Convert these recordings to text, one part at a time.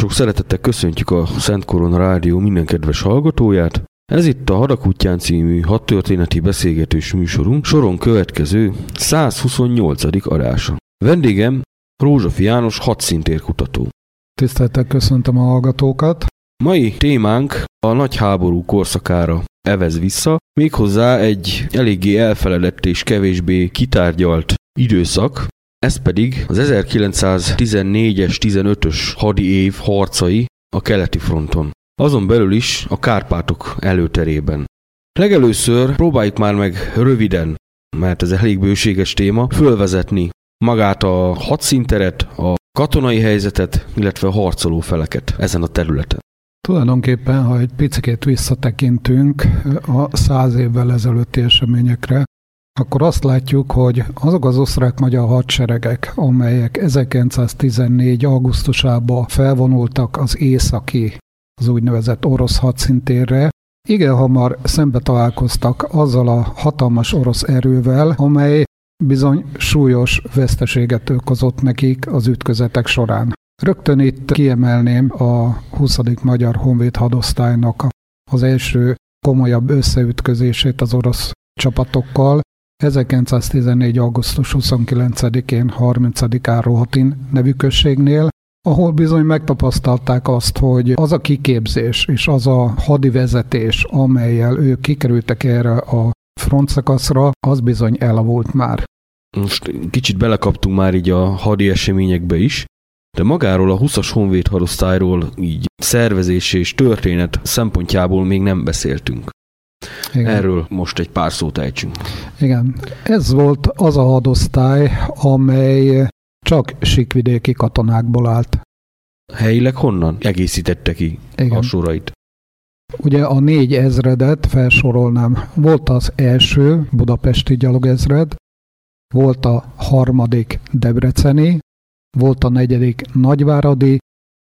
Sok szeretettel köszöntjük a Szent Korona Rádió minden kedves hallgatóját. Ez itt a Hadakutján című hat történeti beszélgetős műsorunk soron következő 128. adása. Vendégem Rózsafi János hadszintérkutató. Tiszteltek köszöntöm a hallgatókat. Mai témánk a nagy háború korszakára evez vissza, méghozzá egy eléggé elfeledett és kevésbé kitárgyalt időszak, ez pedig az 1914-es 15-ös hadi év harcai a keleti fronton. Azon belül is a Kárpátok előterében. Legelőször próbáljuk már meg röviden, mert ez elég bőséges téma, fölvezetni magát a hadszínteret, a katonai helyzetet, illetve a harcoló feleket ezen a területen. Tulajdonképpen, ha egy picit visszatekintünk a száz évvel ezelőtti eseményekre, akkor azt látjuk, hogy azok az osztrák-magyar hadseregek, amelyek 1914. augusztusában felvonultak az északi, az úgynevezett orosz hadszintérre, igen hamar szembe találkoztak azzal a hatalmas orosz erővel, amely bizony súlyos veszteséget okozott nekik az ütközetek során. Rögtön itt kiemelném a 20. Magyar Honvéd hadosztálynak az első komolyabb összeütközését az orosz csapatokkal, 1914. augusztus 29-én 30-án Rohatin nevű községnél, ahol bizony megtapasztalták azt, hogy az a kiképzés és az a hadivezetés, amelyel ők kikerültek erre a frontszakaszra, az bizony elavult már. Most kicsit belekaptunk már így a hadi eseményekbe is, de magáról a 20-as honvéd hadosztályról így szervezés és történet szempontjából még nem beszéltünk. Igen. Erről most egy pár szót ejtsünk. Igen, ez volt az a hadosztály, amely csak sikvidéki katonákból állt. Helyileg honnan egészítette ki Igen. a sorait? Ugye a négy ezredet felsorolnám. Volt az első budapesti gyalogezred, volt a harmadik debreceni, volt a negyedik nagyváradi,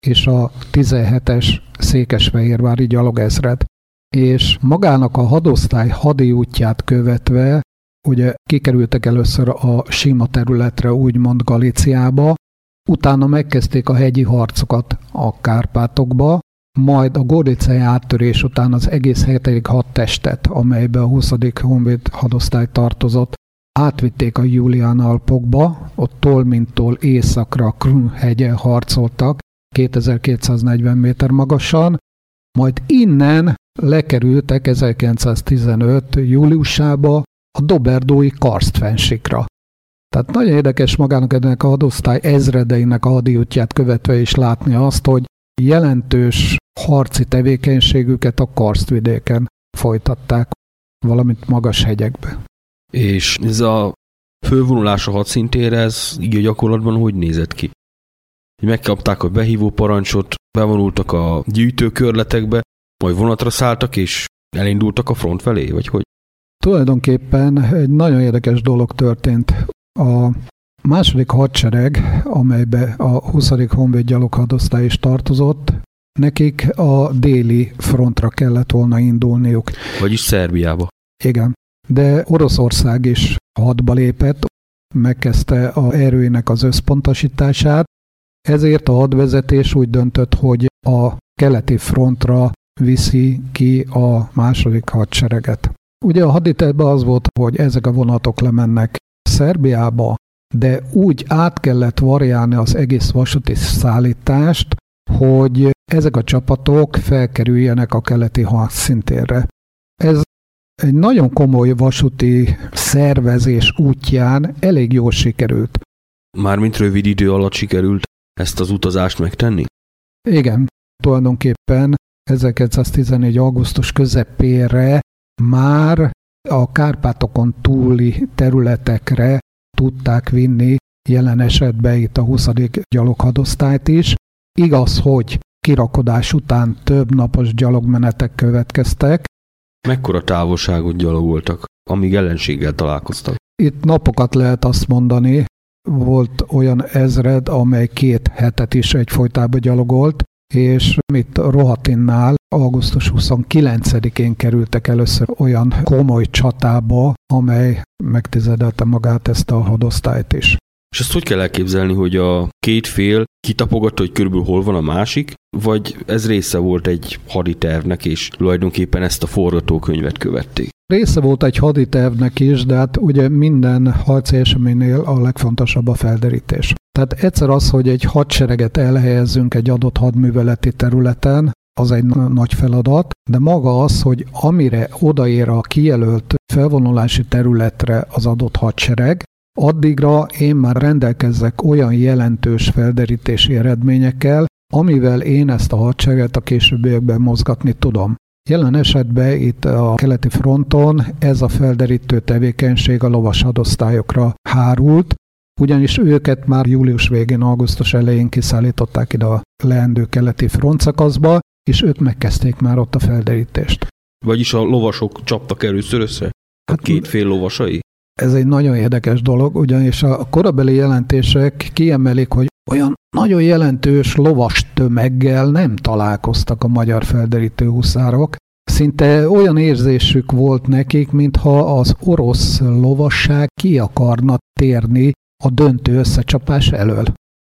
és a 17-es székesfehérvári gyalogezred. És magának a hadosztály hadi útját követve ugye kikerültek először a sima területre, úgymond Galíciába, utána megkezdték a hegyi harcokat a Kárpátokba, majd a Gordicei áttörés után az egész 7. hadtestet, amelybe a 20. honvéd hadosztály tartozott, átvitték a Julián Alpokba, ott Tolmintól északra Krüm hegyen harcoltak, 2240 méter magasan, majd innen lekerültek 1915. júliusába a Doberdói karstfensikra. Tehát nagyon érdekes magának ennek a hadosztály ezredeinek a hadiútját követve is látni azt, hogy jelentős harci tevékenységüket a karstvidéken folytatták, valamint magas hegyekbe. És ez a fölvonulás a hadszintére, ez így a gyakorlatban hogy nézett ki? Megkapták a behívó parancsot, bevonultak a gyűjtőkörletekbe, majd vonatra szálltak, és elindultak a front felé, vagy hogy? Tulajdonképpen egy nagyon érdekes dolog történt. A második hadsereg, amelybe a 20. honvéd gyaloghadosztály is tartozott, nekik a déli frontra kellett volna indulniuk. Vagyis Szerbiába. Igen, de Oroszország is hadba lépett, megkezdte a erőinek az összpontosítását, ezért a hadvezetés úgy döntött, hogy a keleti frontra viszi ki a második hadsereget. Ugye a haditervben az volt, hogy ezek a vonatok lemennek Szerbiába, de úgy át kellett variálni az egész vasúti szállítást, hogy ezek a csapatok felkerüljenek a keleti szintérre. Ez egy nagyon komoly vasúti szervezés útján elég jól sikerült. Mármint rövid idő alatt sikerült ezt az utazást megtenni? Igen, tulajdonképpen 1914. augusztus közepére már a Kárpátokon túli területekre tudták vinni jelen esetben itt a 20. gyaloghadosztályt is. Igaz, hogy kirakodás után több napos gyalogmenetek következtek. Mekkora távolságot gyalogoltak, amíg ellenséggel találkoztak? Itt napokat lehet azt mondani, volt olyan ezred, amely két hetet is egyfolytában gyalogolt, és itt Rohatinnál augusztus 29-én kerültek először olyan komoly csatába, amely megtizedelte magát ezt a hadosztályt is. És ezt hogy kell elképzelni, hogy a két fél kitapogatta, hogy körülbelül hol van a másik, vagy ez része volt egy haditervnek, és tulajdonképpen ezt a forgatókönyvet követték? Része volt egy haditervnek is, de hát ugye minden harci eseménynél a legfontosabb a felderítés. Tehát egyszer az, hogy egy hadsereget elhelyezzünk egy adott hadműveleti területen, az egy nagy feladat, de maga az, hogy amire odaér a kijelölt felvonulási területre az adott hadsereg, addigra én már rendelkezzek olyan jelentős felderítési eredményekkel, amivel én ezt a hadsereget a későbbiekben mozgatni tudom. Jelen esetben itt a keleti fronton ez a felderítő tevékenység a lovas hadosztályokra hárult, ugyanis őket már július végén, augusztus elején kiszállították ide a leendő keleti frontszakaszba, és ők megkezdték már ott a felderítést. Vagyis a lovasok csaptak először össze? A hát, két fél lovasai? Ez egy nagyon érdekes dolog, ugyanis a korabeli jelentések kiemelik, hogy olyan nagyon jelentős lovas tömeggel nem találkoztak a magyar felderítő huszárok. Szinte olyan érzésük volt nekik, mintha az orosz lovasság ki akarna térni a döntő összecsapás elől.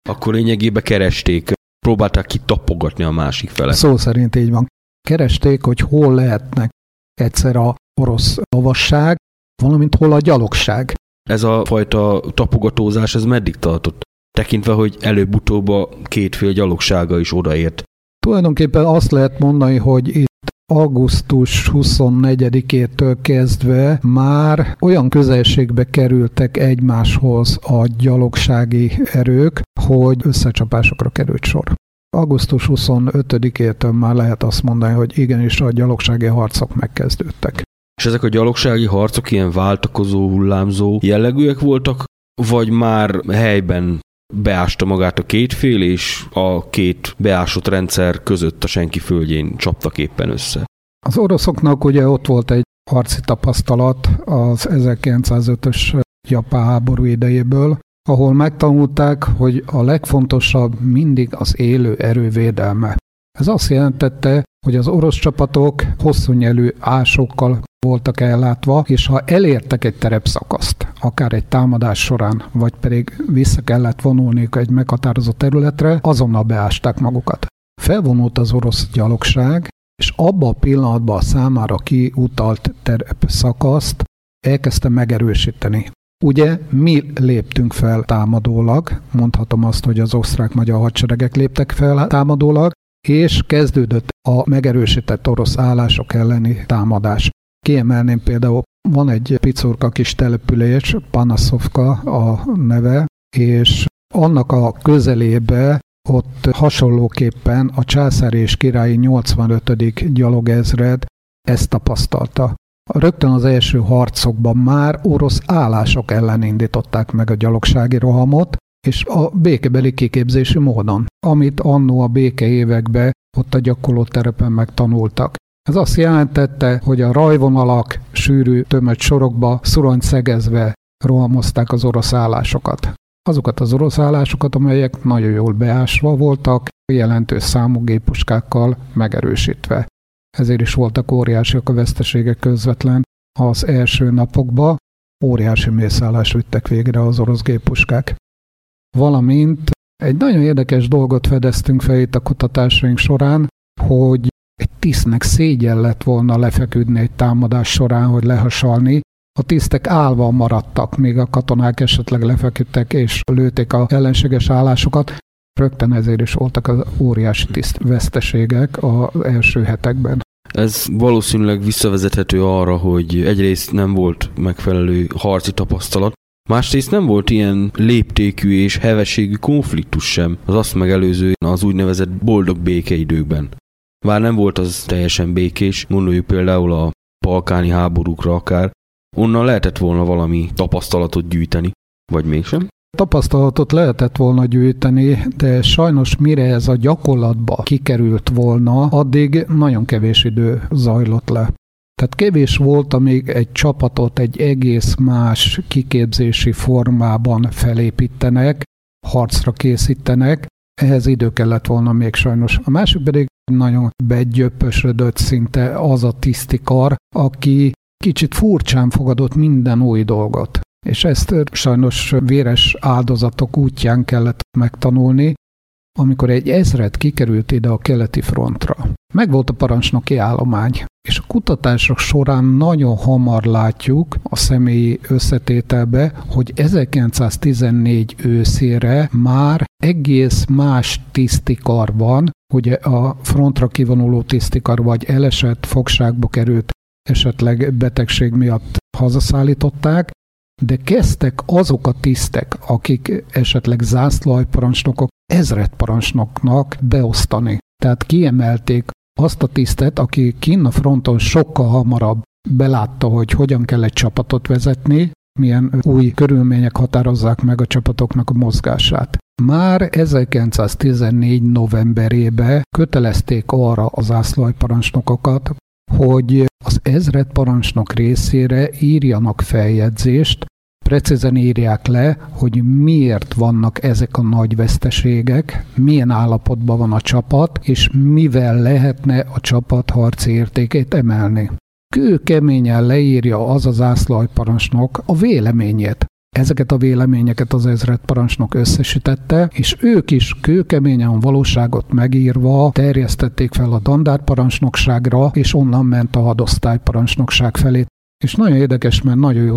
Akkor lényegében keresték, próbálták kitapogatni a másik fele. Szó szerint így van. Keresték, hogy hol lehetnek egyszer a orosz lovasság, valamint hol a gyalogság. Ez a fajta tapogatózás, ez meddig tartott? tekintve, hogy előbb-utóbb a két fél gyalogsága is odaért. Tulajdonképpen azt lehet mondani, hogy itt augusztus 24-től kezdve már olyan közelségbe kerültek egymáshoz a gyalogsági erők, hogy összecsapásokra került sor. Augusztus 25-től már lehet azt mondani, hogy igenis a gyalogsági harcok megkezdődtek. És ezek a gyalogsági harcok ilyen váltakozó, hullámzó jellegűek voltak, vagy már helyben beásta magát a két fél, és a két beásott rendszer között a senki földjén csaptak éppen össze. Az oroszoknak ugye ott volt egy harci tapasztalat az 1905-ös japán háború idejéből, ahol megtanulták, hogy a legfontosabb mindig az élő erő védelme. Ez azt jelentette, hogy az orosz csapatok hosszú nyelű ásokkal voltak ellátva, és ha elértek egy terepszakaszt, akár egy támadás során, vagy pedig vissza kellett vonulni egy meghatározott területre, azonnal beásták magukat. Felvonult az orosz gyalogság, és abban a pillanatban a számára kiutalt terepszakaszt elkezdte megerősíteni. Ugye mi léptünk fel támadólag, mondhatom azt, hogy az osztrák-magyar hadseregek léptek fel támadólag, és kezdődött a megerősített orosz állások elleni támadás. Kiemelném például, van egy picurka kis település, Panaszovka a neve, és annak a közelébe ott hasonlóképpen a császár és királyi 85. gyalogezred ezt tapasztalta. Rögtön az első harcokban már orosz állások ellen indították meg a gyalogsági rohamot, és a békebeli kiképzési módon, amit annó a béke években ott a gyakorló terepen megtanultak. Ez azt jelentette, hogy a rajvonalak sűrű tömött sorokba szurony szegezve rohamozták az orosz állásokat. Azokat az orosz állásokat, amelyek nagyon jól beásva voltak, jelentős számú gépuskákkal megerősítve. Ezért is voltak óriásiak a veszteségek közvetlen az első napokban, óriási mészállást vittek végre az orosz gépuskák. Valamint egy nagyon érdekes dolgot fedeztünk fel itt a kutatásaink során, hogy egy tisztnek szégyen lett volna lefeküdni egy támadás során, hogy lehasalni. A tisztek állva maradtak, még a katonák esetleg lefeküdtek és lőtték a ellenséges állásokat. Rögtön ezért is voltak az óriási tiszt veszteségek az első hetekben. Ez valószínűleg visszavezethető arra, hogy egyrészt nem volt megfelelő harci tapasztalat, Másrészt nem volt ilyen léptékű és hevességű konfliktus sem az azt megelőző az úgynevezett boldog békeidőkben. Bár nem volt az teljesen békés, gondoljuk például a balkáni háborúkra akár, onnan lehetett volna valami tapasztalatot gyűjteni, vagy mégsem? Tapasztalatot lehetett volna gyűjteni, de sajnos mire ez a gyakorlatba kikerült volna, addig nagyon kevés idő zajlott le. Tehát kevés volt, amíg egy csapatot egy egész más kiképzési formában felépítenek, harcra készítenek, ehhez idő kellett volna még sajnos. A másik pedig nagyon begyöpösödött szinte az a tisztikar, aki kicsit furcsán fogadott minden új dolgot. És ezt sajnos véres áldozatok útján kellett megtanulni, amikor egy ezred kikerült ide a keleti frontra. Megvolt a parancsnoki állomány, és a kutatások során nagyon hamar látjuk a személyi összetételbe, hogy 1914 őszére már egész más tisztikar van, ugye a frontra kivonuló tisztikar vagy elesett, fogságba került, esetleg betegség miatt hazaszállították, de kezdtek azok a tisztek, akik esetleg zászlajparancsnokok, ezredparancsnoknak beosztani. Tehát kiemelték azt a tisztet, aki kinn a fronton sokkal hamarabb belátta, hogy hogyan kell egy csapatot vezetni, milyen új körülmények határozzák meg a csapatoknak a mozgását. Már 1914 novemberébe kötelezték arra az ászlajparancsnokokat, hogy az ezred parancsnok részére írjanak feljegyzést, precízen írják le, hogy miért vannak ezek a nagy veszteségek, milyen állapotban van a csapat, és mivel lehetne a csapat harci értékét emelni. Kőkeményen leírja az az ászlajparancsnok a véleményét. Ezeket a véleményeket az ezred parancsnok összesítette, és ők is kőkeményen valóságot megírva terjesztették fel a dandárparancsnokságra, és onnan ment a hadosztályparancsnokság felé. És nagyon érdekes, mert nagyon jó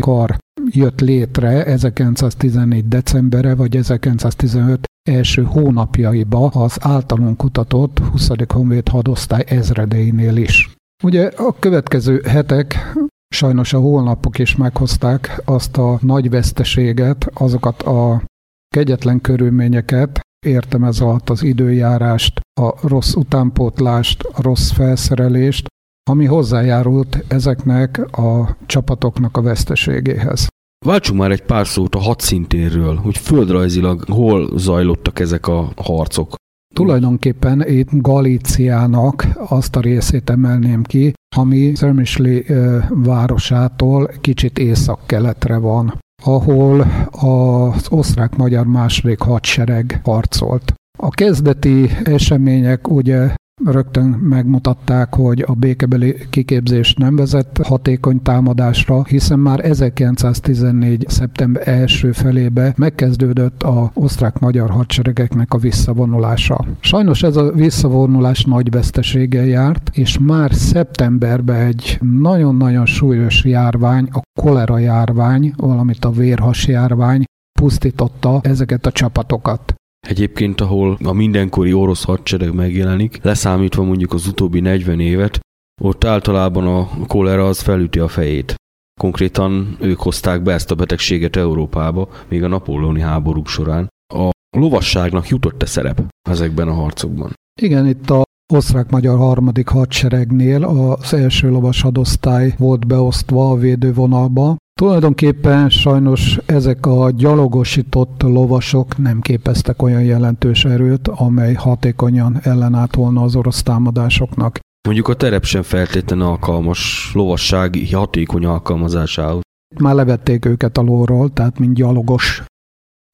kar jött létre 1914. decemberre, vagy 1915 első hónapjaiba az általunk kutatott 20. Honvéd hadosztály ezredeinél is. Ugye a következő hetek sajnos a holnapok is meghozták azt a nagy veszteséget, azokat a kegyetlen körülményeket, értem ez alatt az időjárást, a rossz utánpótlást, a rossz felszerelést, ami hozzájárult ezeknek a csapatoknak a veszteségéhez. Váltsunk már egy pár szót a hadszintéről, hogy földrajzilag hol zajlottak ezek a harcok. Tulajdonképpen itt Galíciának azt a részét emelném ki, ami Szermisli városától kicsit észak-keletre van, ahol az osztrák-magyar második hadsereg harcolt. A kezdeti események ugye rögtön megmutatták, hogy a békebeli kiképzés nem vezet hatékony támadásra, hiszen már 1914. szeptember első felébe megkezdődött a osztrák-magyar hadseregeknek a visszavonulása. Sajnos ez a visszavonulás nagy veszteséggel járt, és már szeptemberben egy nagyon-nagyon súlyos járvány, a kolera járvány, valamint a vérhas járvány pusztította ezeket a csapatokat. Egyébként, ahol a mindenkori orosz hadsereg megjelenik, leszámítva mondjuk az utóbbi 40 évet, ott általában a kolera az felüti a fejét. Konkrétan ők hozták be ezt a betegséget Európába, még a napóleoni háborúk során. A lovasságnak jutott-e szerep ezekben a harcokban? Igen, itt a osztrák-magyar harmadik hadseregnél az első lovas hadosztály volt beosztva a védővonalba, Tulajdonképpen sajnos ezek a gyalogosított lovasok nem képeztek olyan jelentős erőt, amely hatékonyan ellenállt volna az orosz támadásoknak. Mondjuk a terep sem feltétlenül alkalmas lovassági hatékony alkalmazásához. Már levették őket a lóról, tehát mint gyalogos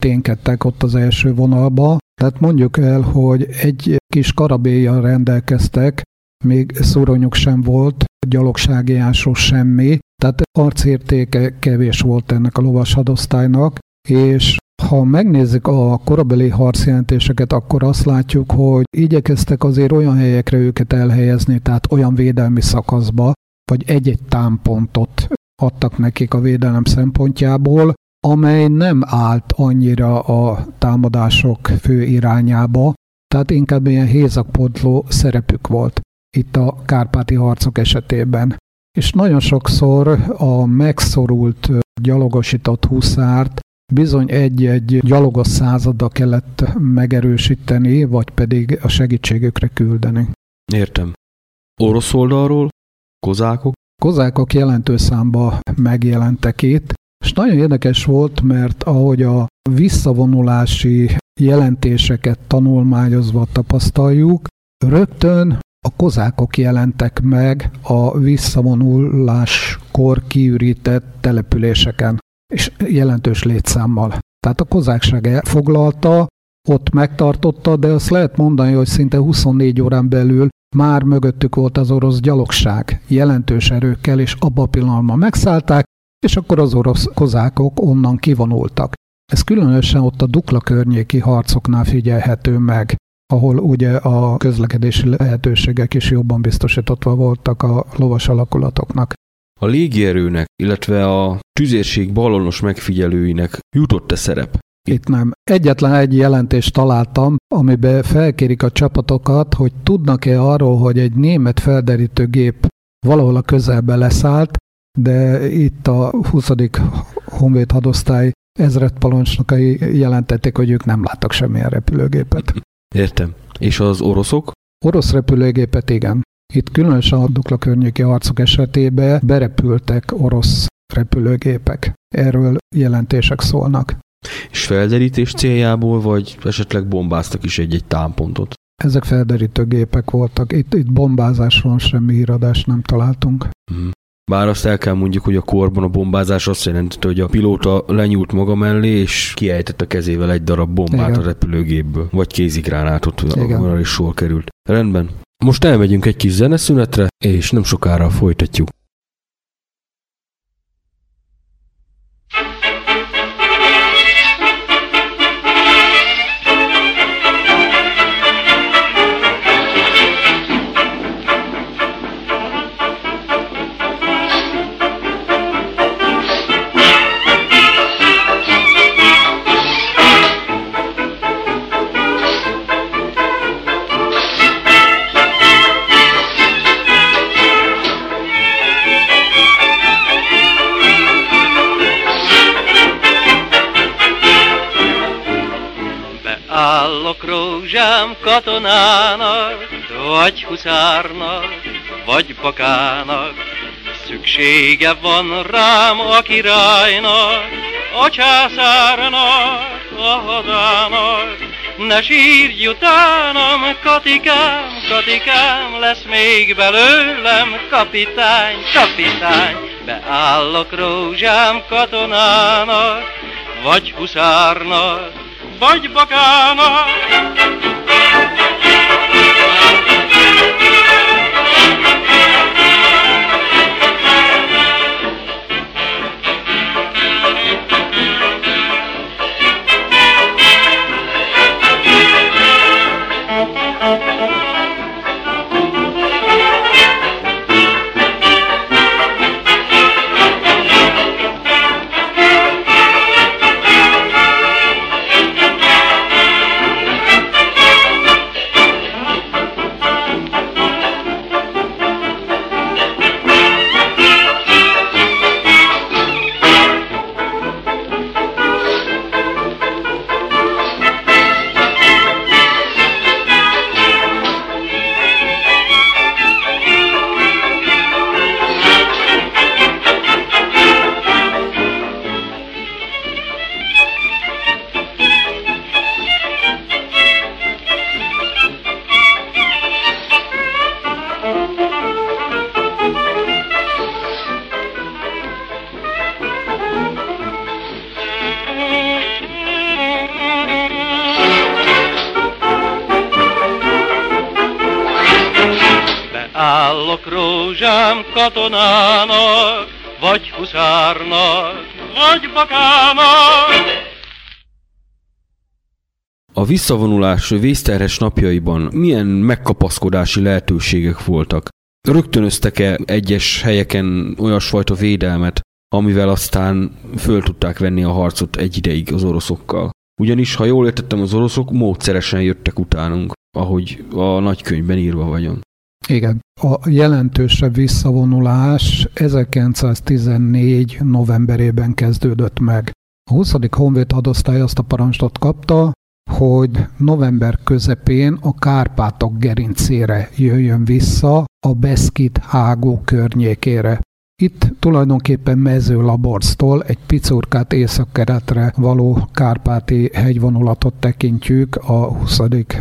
ténkedtek ott az első vonalba. Tehát mondjuk el, hogy egy kis karabélyjal rendelkeztek, még szuronyuk sem volt, gyalogsági ásó semmi, tehát arcértéke kevés volt ennek a lovas hadosztálynak, és ha megnézzük a korabeli harcjelentéseket, akkor azt látjuk, hogy igyekeztek azért olyan helyekre őket elhelyezni, tehát olyan védelmi szakaszba, vagy egy-egy támpontot adtak nekik a védelem szempontjából, amely nem állt annyira a támadások fő irányába, tehát inkább ilyen hézakpodló szerepük volt itt a kárpáti harcok esetében. És nagyon sokszor a megszorult gyalogosított huszárt bizony egy-egy gyalogos századda kellett megerősíteni, vagy pedig a segítségükre küldeni. Értem. Orosz oldalról? Kozákok? Kozákok jelentős számba megjelentek itt, és nagyon érdekes volt, mert ahogy a visszavonulási jelentéseket tanulmányozva tapasztaljuk, rögtön a kozákok jelentek meg a visszavonuláskor kiürített településeken, és jelentős létszámmal. Tehát a kozákság elfoglalta, ott megtartotta, de azt lehet mondani, hogy szinte 24 órán belül már mögöttük volt az orosz gyalogság jelentős erőkkel, és abba a pillanatban megszállták, és akkor az orosz kozákok onnan kivonultak. Ez különösen ott a Dukla környéki harcoknál figyelhető meg ahol ugye a közlekedési lehetőségek is jobban biztosítotva voltak a lovas alakulatoknak. A légierőnek, illetve a tüzérség balonos megfigyelőinek jutott-e szerep? Itt nem. Egyetlen egy jelentést találtam, amiben felkérik a csapatokat, hogy tudnak-e arról, hogy egy német felderítő gép valahol a közelbe leszállt, de itt a 20. honvéd hadosztály ezredparancsnokai jelentették, hogy ők nem láttak semmilyen repülőgépet. Értem. És az oroszok? Orosz repülőgépet igen. Itt különösen a Dukla környéki harcok esetében berepültek orosz repülőgépek. Erről jelentések szólnak. És felderítés céljából, vagy esetleg bombáztak is egy-egy támpontot? Ezek felderítő gépek voltak. Itt, itt bombázásról semmi híradást nem találtunk. Uh-huh. Bár azt el kell mondjuk, hogy a korban a bombázás azt jelentette, hogy a pilóta lenyúlt maga mellé, és kiejtett a kezével egy darab bombát Igen. a repülőgépből, vagy kézigránátot, arra is sor került. Rendben. Most elmegyünk egy kis zeneszünetre, és nem sokára folytatjuk. Katonának, vagy huszárnak, vagy bakának. Szüksége van rám a királynak, a császárnak, a hadának. Ne sírj utánam, Katikám, Katikám, lesz még belőlem kapitány, kapitány. Beállok rózsám katonának, vagy huszárnak, vagy bakának. Katonának, vagy huszárnak, vagy bakának. A visszavonulás vészterhes napjaiban milyen megkapaszkodási lehetőségek voltak? Rögtönöztek-e egyes helyeken olyasfajta védelmet, amivel aztán föl tudták venni a harcot egy ideig az oroszokkal? Ugyanis, ha jól értettem, az oroszok módszeresen jöttek utánunk, ahogy a nagykönyvben írva vagyon. Igen. A jelentősebb visszavonulás 1914. novemberében kezdődött meg. A 20. Honvéd hadosztály azt a parancsot kapta, hogy november közepén a Kárpátok gerincére jöjjön vissza a Beszkit hágó környékére. Itt tulajdonképpen mezőlaborctól egy picurkát északkeretre való kárpáti hegyvonulatot tekintjük a 20.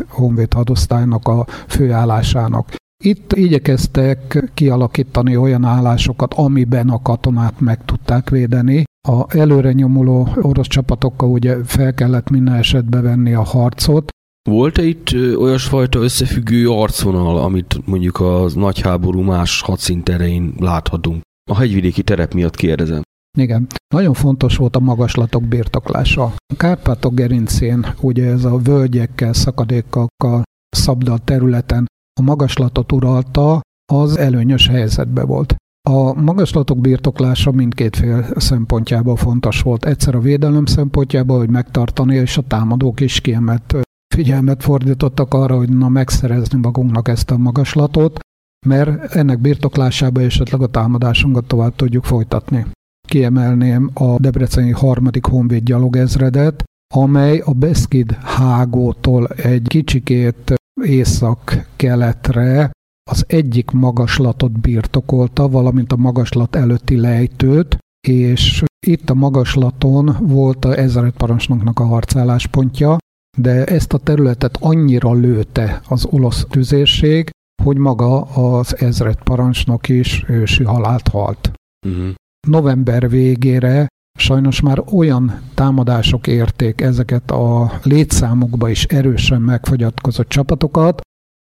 honvéd hadosztálynak a főállásának. Itt igyekeztek kialakítani olyan állásokat, amiben a katonát meg tudták védeni. A előre nyomuló orosz csapatokkal ugye fel kellett minden esetben venni a harcot, volt-e itt olyasfajta összefüggő arcvonal, amit mondjuk a nagy háború más hadszinterein láthatunk? A hegyvidéki terep miatt kérdezem. Igen. Nagyon fontos volt a magaslatok birtoklása. A Kárpátok gerincén ugye ez a völgyekkel, szakadékokkal szabdalt területen a magaslatot uralta, az előnyös helyzetbe volt. A magaslatok birtoklása mindkét fél szempontjából fontos volt. Egyszer a védelem szempontjából, hogy megtartani, és a támadók is kiemelt figyelmet fordítottak arra, hogy na megszerezni magunknak ezt a magaslatot, mert ennek birtoklásába esetleg a támadásunkat tovább tudjuk folytatni. Kiemelném a Debreceni harmadik honvéd gyalogezredet, amely a Beszkid hágótól egy kicsikét észak-keletre az egyik magaslatot birtokolta, valamint a magaslat előtti lejtőt, és itt a magaslaton volt a ezeret parancsnoknak a harcálláspontja, de ezt a területet annyira lőtte az olasz tüzérség, hogy maga az ezret parancsnok is ősi halált halt. Uh-huh. November végére sajnos már olyan támadások érték ezeket a létszámokba is erősen megfogyatkozott csapatokat,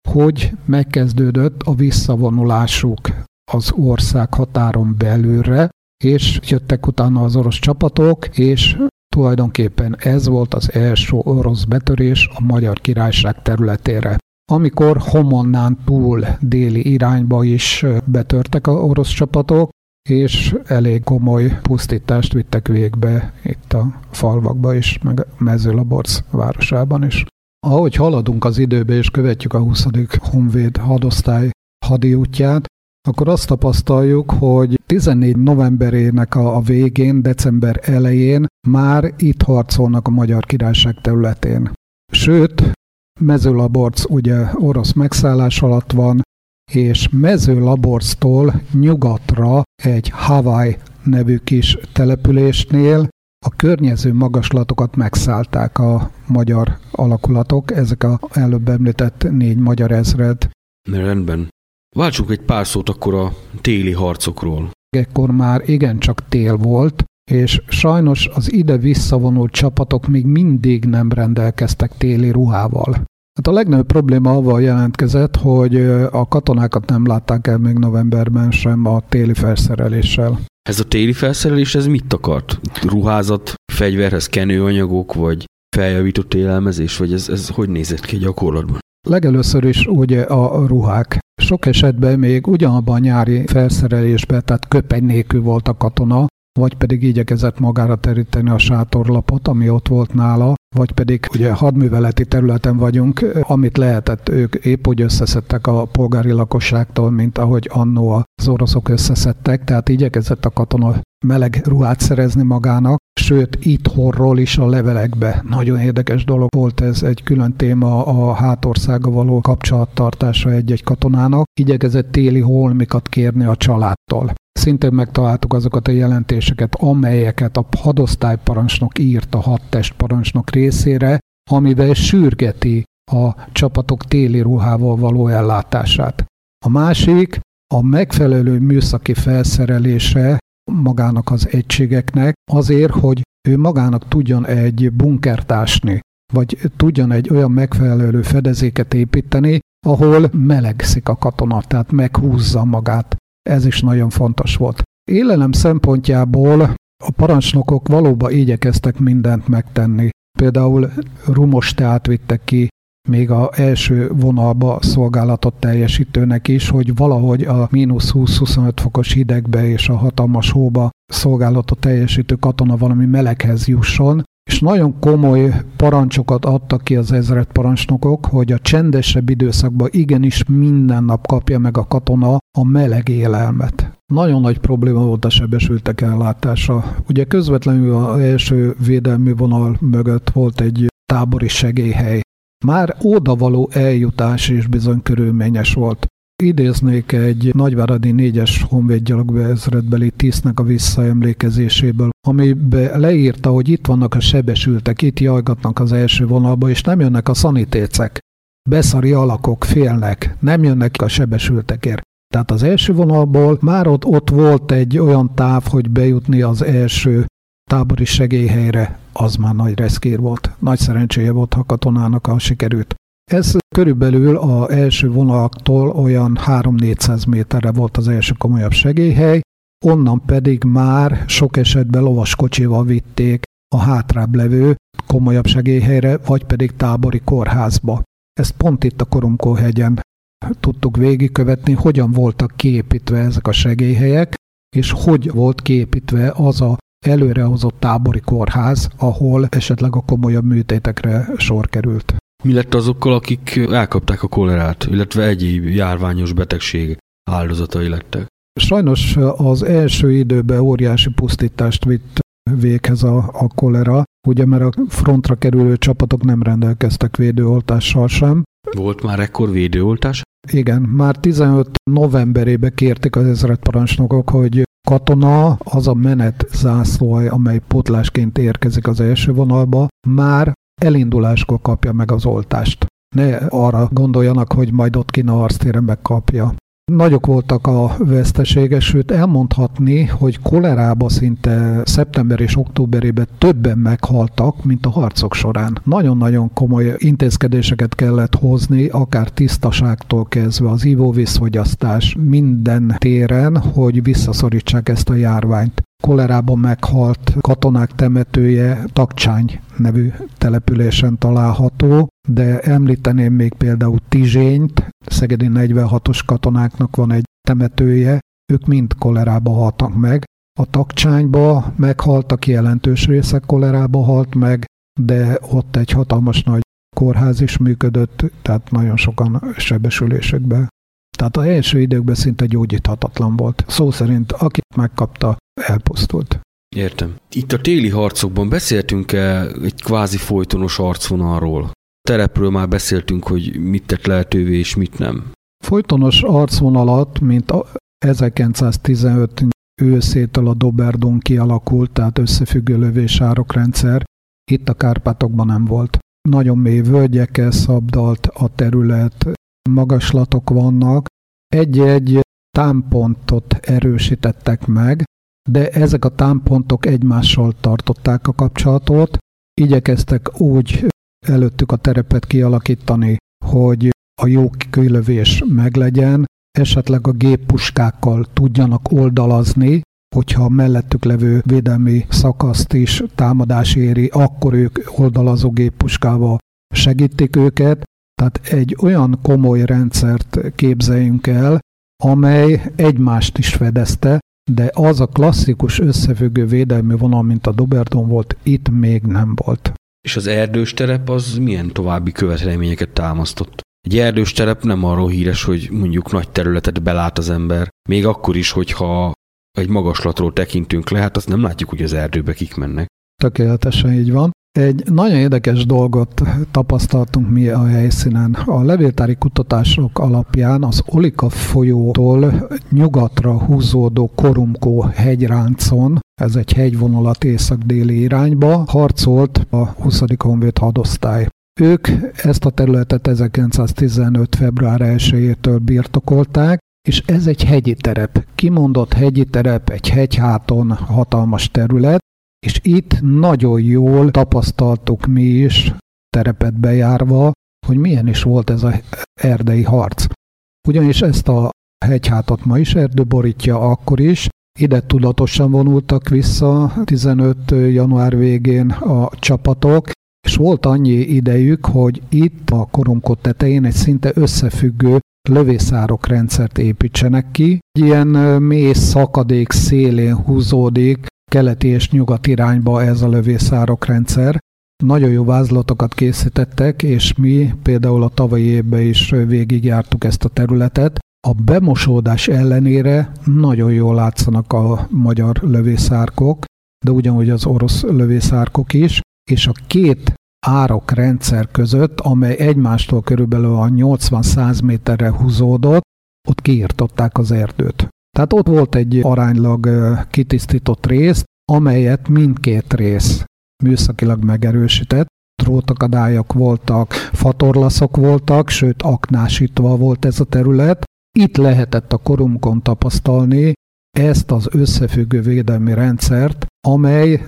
hogy megkezdődött a visszavonulásuk az ország határon belülre, és jöttek utána az orosz csapatok, és tulajdonképpen ez volt az első orosz betörés a Magyar Királyság területére. Amikor Homonnán túl déli irányba is betörtek a orosz csapatok, és elég komoly pusztítást vittek végbe itt a falvakba is, meg Mezőlaborc városában is. Ahogy haladunk az időbe és követjük a 20. Honvéd hadosztály hadiútját, akkor azt tapasztaljuk, hogy 14 novemberének a, végén, december elején már itt harcolnak a Magyar Királyság területén. Sőt, Mezőlaborc ugye orosz megszállás alatt van, és Mezőlaborctól nyugatra egy Hawaii nevű kis településnél a környező magaslatokat megszállták a magyar alakulatok, ezek a előbb említett négy magyar ezred. Rendben. Váltsunk egy pár szót akkor a téli harcokról. Ekkor már igencsak tél volt, és sajnos az ide visszavonult csapatok még mindig nem rendelkeztek téli ruhával. Hát a legnagyobb probléma avval jelentkezett, hogy a katonákat nem látták el még novemberben sem a téli felszereléssel. Ez a téli felszerelés, ez mit akart? Ruházat, fegyverhez kenőanyagok, vagy feljavított élelmezés, vagy ez, ez hogy nézett ki gyakorlatban? Legelőször is ugye a ruhák. Sok esetben még ugyanabban a nyári felszerelésben, tehát köpeny nélkül volt a katona, vagy pedig igyekezett magára teríteni a sátorlapot, ami ott volt nála, vagy pedig ugye hadműveleti területen vagyunk, amit lehetett, ők épp úgy összeszedtek a polgári lakosságtól, mint ahogy annó az oroszok összeszedtek, tehát igyekezett a katona meleg ruhát szerezni magának, sőt itthonról is a levelekbe. Nagyon érdekes dolog volt ez, egy külön téma a hátországa való kapcsolattartása egy-egy katonának. Igyekezett téli holmikat kérni a családtól. Szintén megtaláltuk azokat a jelentéseket, amelyeket a hadosztályparancsnok írt a hadtestparancsnok részére, amivel sürgeti a csapatok téli ruhával való ellátását. A másik a megfelelő műszaki felszerelése magának az egységeknek azért, hogy ő magának tudjon egy bunkert ásni, vagy tudjon egy olyan megfelelő fedezéket építeni, ahol melegszik a katona, tehát meghúzza magát. Ez is nagyon fontos volt. Élelem szempontjából a parancsnokok valóban igyekeztek mindent megtenni. Például rumos teát vittek ki még a első vonalba szolgálatot teljesítőnek is, hogy valahogy a mínusz 20-25 fokos hidegbe és a hatalmas hóba szolgálatot teljesítő katona valami meleghez jusson, és nagyon komoly parancsokat adtak ki az ezred parancsnokok, hogy a csendesebb időszakban igenis minden nap kapja meg a katona a meleg élelmet. Nagyon nagy probléma volt a sebesültek ellátása. Ugye közvetlenül az első védelmi vonal mögött volt egy tábori segélyhely. Már odavaló eljutás is bizony körülményes volt. Idéznék egy nagyváradi négyes honvédgyalogvezredbeli tisztnek a visszaemlékezéséből, amiben leírta, hogy itt vannak a sebesültek, itt jajgatnak az első vonalba, és nem jönnek a szanitécek. Beszari alakok félnek, nem jönnek a sebesültekért. Tehát az első vonalból már ott, ott volt egy olyan táv, hogy bejutni az első tábori segélyhelyre, az már nagy reszkér volt. Nagy szerencséje volt, ha katonának a sikerült. Ez körülbelül az első vonalaktól olyan 3-400 méterre volt az első komolyabb segélyhely, onnan pedig már sok esetben lovaskocsival vitték a hátrább levő komolyabb segélyhelyre, vagy pedig tábori kórházba. Ezt pont itt a Korumkó hegyen tudtuk végigkövetni, hogyan voltak kiépítve ezek a segélyhelyek, és hogy volt kiépítve az a előrehozott tábori kórház, ahol esetleg a komolyabb műtétekre sor került. Mi lett azokkal, akik elkapták a kolerát, illetve egyéb járványos betegség áldozatai lettek? Sajnos az első időben óriási pusztítást vitt véghez a, a kolera, ugye mert a frontra kerülő csapatok nem rendelkeztek védőoltással sem. Volt már ekkor védőoltás? Igen, már 15 novemberében kérték az ezredparancsnokok, hogy katona az a menet zászlóaj, amely potlásként érkezik az első vonalba, már elinduláskor kapja meg az oltást. Ne arra gondoljanak, hogy majd ott kina arctéren megkapja. Nagyok voltak a veszteségek, sőt elmondhatni, hogy kolerába szinte szeptember és októberében többen meghaltak, mint a harcok során. Nagyon-nagyon komoly intézkedéseket kellett hozni, akár tisztaságtól kezdve az ivóvízfogyasztás minden téren, hogy visszaszorítsák ezt a járványt kolerában meghalt katonák temetője Takcsány nevű településen található, de említeném még például Tizsényt, Szegedi 46-os katonáknak van egy temetője, ők mind kolerába haltak meg. A Takcsányba meghaltak, jelentős része kolerába halt meg, de ott egy hatalmas nagy kórház is működött, tehát nagyon sokan sebesülésekbe. Tehát a első időkben szinte gyógyíthatatlan volt. Szó szerint, aki megkapta, elpusztult. Értem. Itt a téli harcokban beszéltünk-e egy kvázi folytonos arcvonalról? terepről már beszéltünk, hogy mit tett lehetővé és mit nem. Folytonos arcvonalat, mint 1915 őszétől a Doberdon kialakult, tehát összefüggő lövésárokrendszer, itt a Kárpátokban nem volt. Nagyon mély völgyekkel szabdalt a terület, magaslatok vannak. Egy-egy támpontot erősítettek meg, de ezek a támpontok egymással tartották a kapcsolatot, igyekeztek úgy előttük a terepet kialakítani, hogy a jó kilövés meglegyen, esetleg a géppuskákkal tudjanak oldalazni, hogyha a mellettük levő védelmi szakaszt is támadás éri, akkor ők oldalazó géppuskával segítik őket. Tehát egy olyan komoly rendszert képzeljünk el, amely egymást is fedezte, de az a klasszikus összefüggő védelmi vonal, mint a Doberdon volt, itt még nem volt. És az erdős terep az milyen további követelményeket támasztott? Egy erdős terep nem arról híres, hogy mondjuk nagy területet belát az ember, még akkor is, hogyha egy magaslatról tekintünk le, hát azt nem látjuk, hogy az erdőbe kik mennek. Tökéletesen így van. Egy nagyon érdekes dolgot tapasztaltunk mi a helyszínen. A levéltári kutatások alapján az Olika folyótól nyugatra húzódó Korumkó hegyráncon, ez egy hegyvonulat észak-déli irányba, harcolt a 20. honvéd hadosztály. Ők ezt a területet 1915. február 1-től birtokolták, és ez egy hegyi terep, kimondott hegyi terep, egy hegyháton hatalmas terület, és itt nagyon jól tapasztaltuk mi is, terepet bejárva, hogy milyen is volt ez a erdei harc. Ugyanis ezt a hegyhátat ma is erdő borítja akkor is, ide tudatosan vonultak vissza 15. január végén a csapatok, és volt annyi idejük, hogy itt a koromkot tetején egy szinte összefüggő lövészárok rendszert építsenek ki. Ilyen mély szakadék szélén húzódik keleti és nyugat irányba ez a lövészárok rendszer. Nagyon jó vázlatokat készítettek, és mi például a tavalyi évben is végigjártuk ezt a területet. A bemosódás ellenére nagyon jól látszanak a magyar lövészárkok, de ugyanúgy az orosz lövészárkok is, és a két árok rendszer között, amely egymástól körülbelül a 80-100 méterre húzódott, ott kiirtották az erdőt. Tehát ott volt egy aránylag kitisztított rész, amelyet mindkét rész műszakilag megerősített. Drótakadályok voltak, fatorlaszok voltak, sőt aknásítva volt ez a terület. Itt lehetett a korumkon tapasztalni ezt az összefüggő védelmi rendszert, amely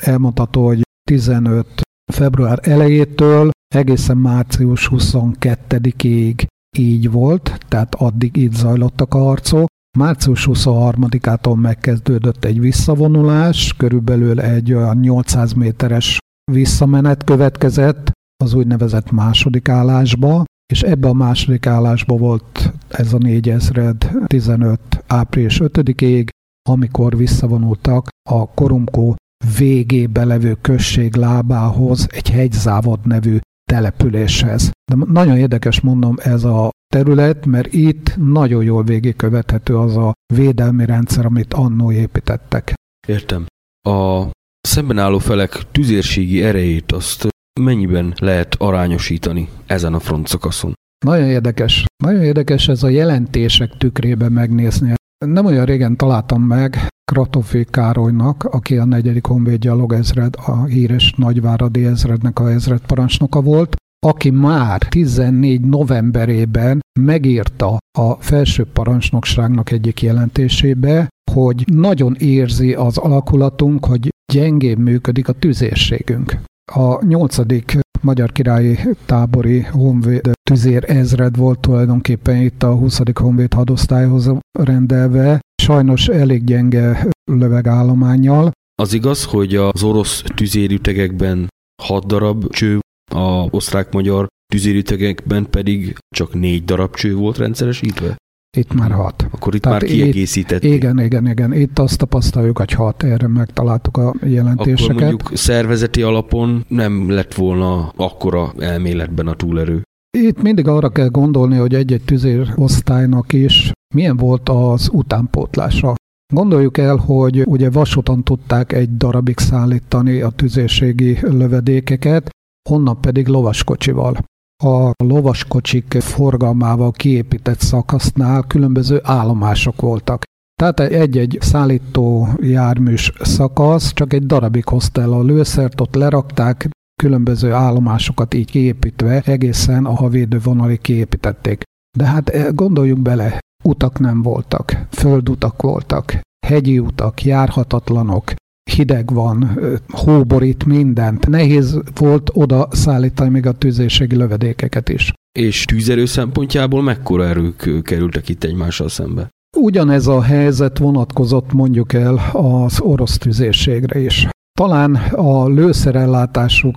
elmondható, hogy 15 február elejétől egészen március 22-ig így volt, tehát addig itt zajlottak a harcok. Március 23-ától megkezdődött egy visszavonulás, körülbelül egy olyan 800 méteres visszamenet következett az úgynevezett második állásba, és ebbe a második állásba volt ez a 4000 15 április 5-ig, amikor visszavonultak a Korumkó végébe levő község lábához egy hegyzávod nevű településhez. De nagyon érdekes mondom ez a terület, mert itt nagyon jól végigkövethető az a védelmi rendszer, amit annó építettek. Értem. A szemben álló felek tüzérségi erejét azt mennyiben lehet arányosítani ezen a front szakaszon? Nagyon érdekes. Nagyon érdekes ez a jelentések tükrében megnézni. Nem olyan régen találtam meg Kratofi Károlynak, aki a negyedik honvéd gyalogezred, a híres Nagyváradi ezrednek a ezred parancsnoka volt, aki már 14 novemberében megírta a felső parancsnokságnak egyik jelentésébe, hogy nagyon érzi az alakulatunk, hogy gyengén működik a tüzérségünk. A nyolcadik magyar királyi tábori honvéd tüzér ezred volt tulajdonképpen itt a 20. honvéd hadosztályhoz rendelve, sajnos elég gyenge lövegállományjal. Az igaz, hogy az orosz tüzérütegekben 6 darab cső, a osztrák-magyar tüzérütegekben pedig csak négy darab cső volt rendszeresítve? Itt már hat. Akkor itt Tehát már kiegészítették. Igen, igen, igen. Itt azt tapasztaljuk, hogy hat. Erre megtaláltuk a jelentéseket. Akkor mondjuk szervezeti alapon nem lett volna akkora elméletben a túlerő. Itt mindig arra kell gondolni, hogy egy-egy tüzérosztálynak is milyen volt az utánpótlása. Gondoljuk el, hogy ugye vasúton tudták egy darabig szállítani a tüzérségi lövedékeket, honnan pedig lovaskocsival. A lovaskocsik forgalmával kiépített szakasznál különböző állomások voltak. Tehát egy-egy szállító járműs szakasz csak egy darabig hozta el a lőszert, ott lerakták, különböző állomásokat így kiépítve egészen a havédő vonalig kiépítették. De hát eh, gondoljunk bele, utak nem voltak, földutak voltak, hegyi utak, járhatatlanok, hideg van, hóborít mindent. Nehéz volt oda szállítani még a tűzérségi lövedékeket is. És tűzerő szempontjából mekkora erők kerültek itt egymással szembe? Ugyanez a helyzet vonatkozott mondjuk el az orosz tüzérségre is. Talán a lőszerellátásuk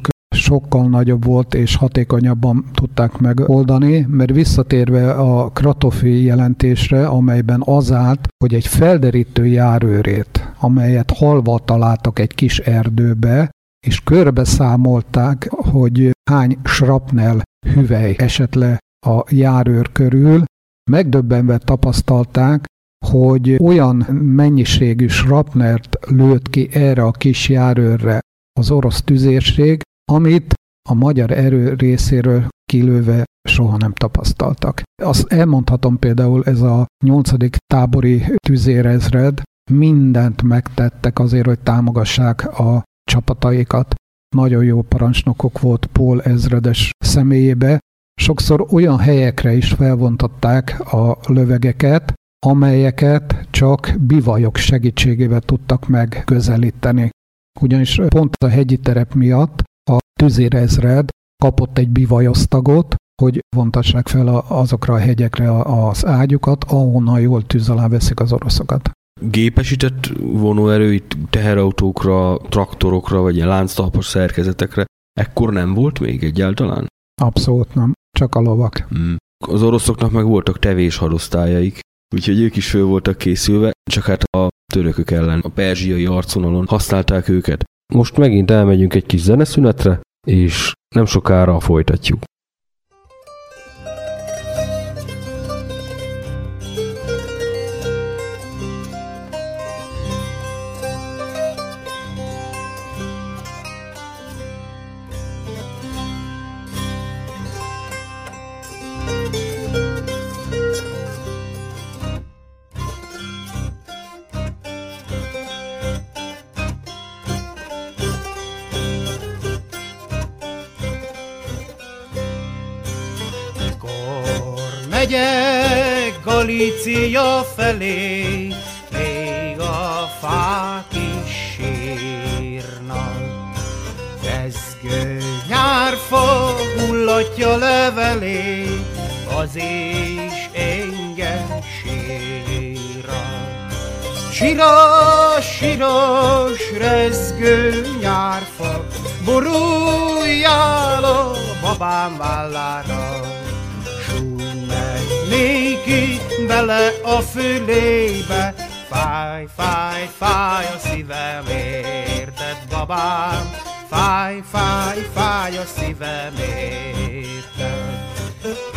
sokkal nagyobb volt és hatékonyabban tudták megoldani, mert visszatérve a Kratofi jelentésre, amelyben az állt, hogy egy felderítő járőrét, amelyet halva találtak egy kis erdőbe, és körbe számolták, hogy hány srapnel hüvely esett le a járőr körül, megdöbbenve tapasztalták, hogy olyan mennyiségű srapnert lőtt ki erre a kis járőrre az orosz tüzérség, amit a magyar erő részéről kilőve soha nem tapasztaltak. Azt elmondhatom például ez a nyolcadik tábori tüzérezred, mindent megtettek azért, hogy támogassák a csapataikat. Nagyon jó parancsnokok volt Paul ezredes személyébe. Sokszor olyan helyekre is felvontották a lövegeket, amelyeket csak bivajok segítségével tudtak megközelíteni. Ugyanis pont a hegyi terep miatt tüzérezred kapott egy bivajosztagot, hogy vontassák fel azokra a hegyekre az ágyukat, ahonnan jól tűz alá veszik az oroszokat. Gépesített vonóerő itt teherautókra, traktorokra, vagy ilyen lánctalpas szerkezetekre ekkor nem volt még egyáltalán? Abszolút nem, csak a lovak. Hmm. Az oroszoknak meg voltak tevés hadosztályaik, úgyhogy ők is föl voltak készülve, csak hát a törökök ellen a perzsiai arcvonalon használták őket. Most megint elmegyünk egy kis zeneszünetre, és nem sokára folytatjuk. Megyek Galícia felé, még a fák is sírnak. Vezgő nyárfa hullatja levelé, az is engem síra. Siras, siras, rezgő nyárfa, boruljál a babám vállára néki bele a fülébe, fáj, fáj, fáj a szívem, érted babám, fáj, fáj, fáj a szívem, érted.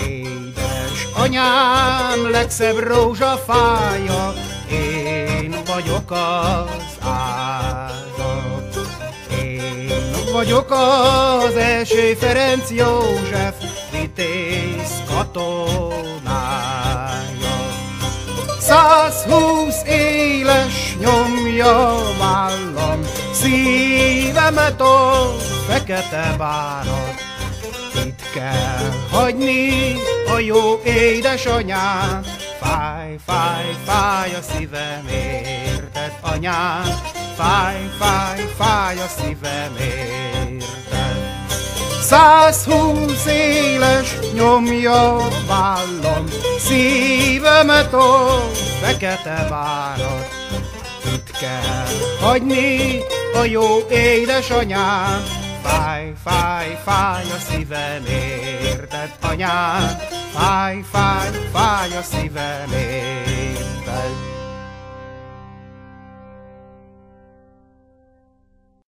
Édes anyám, legszebb rózsafája, én vagyok az áldott. Én vagyok az első Ferenc József, vitéz katonája. Százhúsz éles nyomja vállam, szívemet a fekete várat. Itt kell hagyni a jó édesanyát, fáj, fáj, fáj a szívem, érted anyám, fáj, fáj, fáj a szívem, érted. Százhúsz éles nyomja vállam, szívemet a fekete várat. Itt kell hagyni a jó édesanyám, fáj, fáj, fáj a szívem, érted anyám, fáj, fáj, fáj a szívem, érted.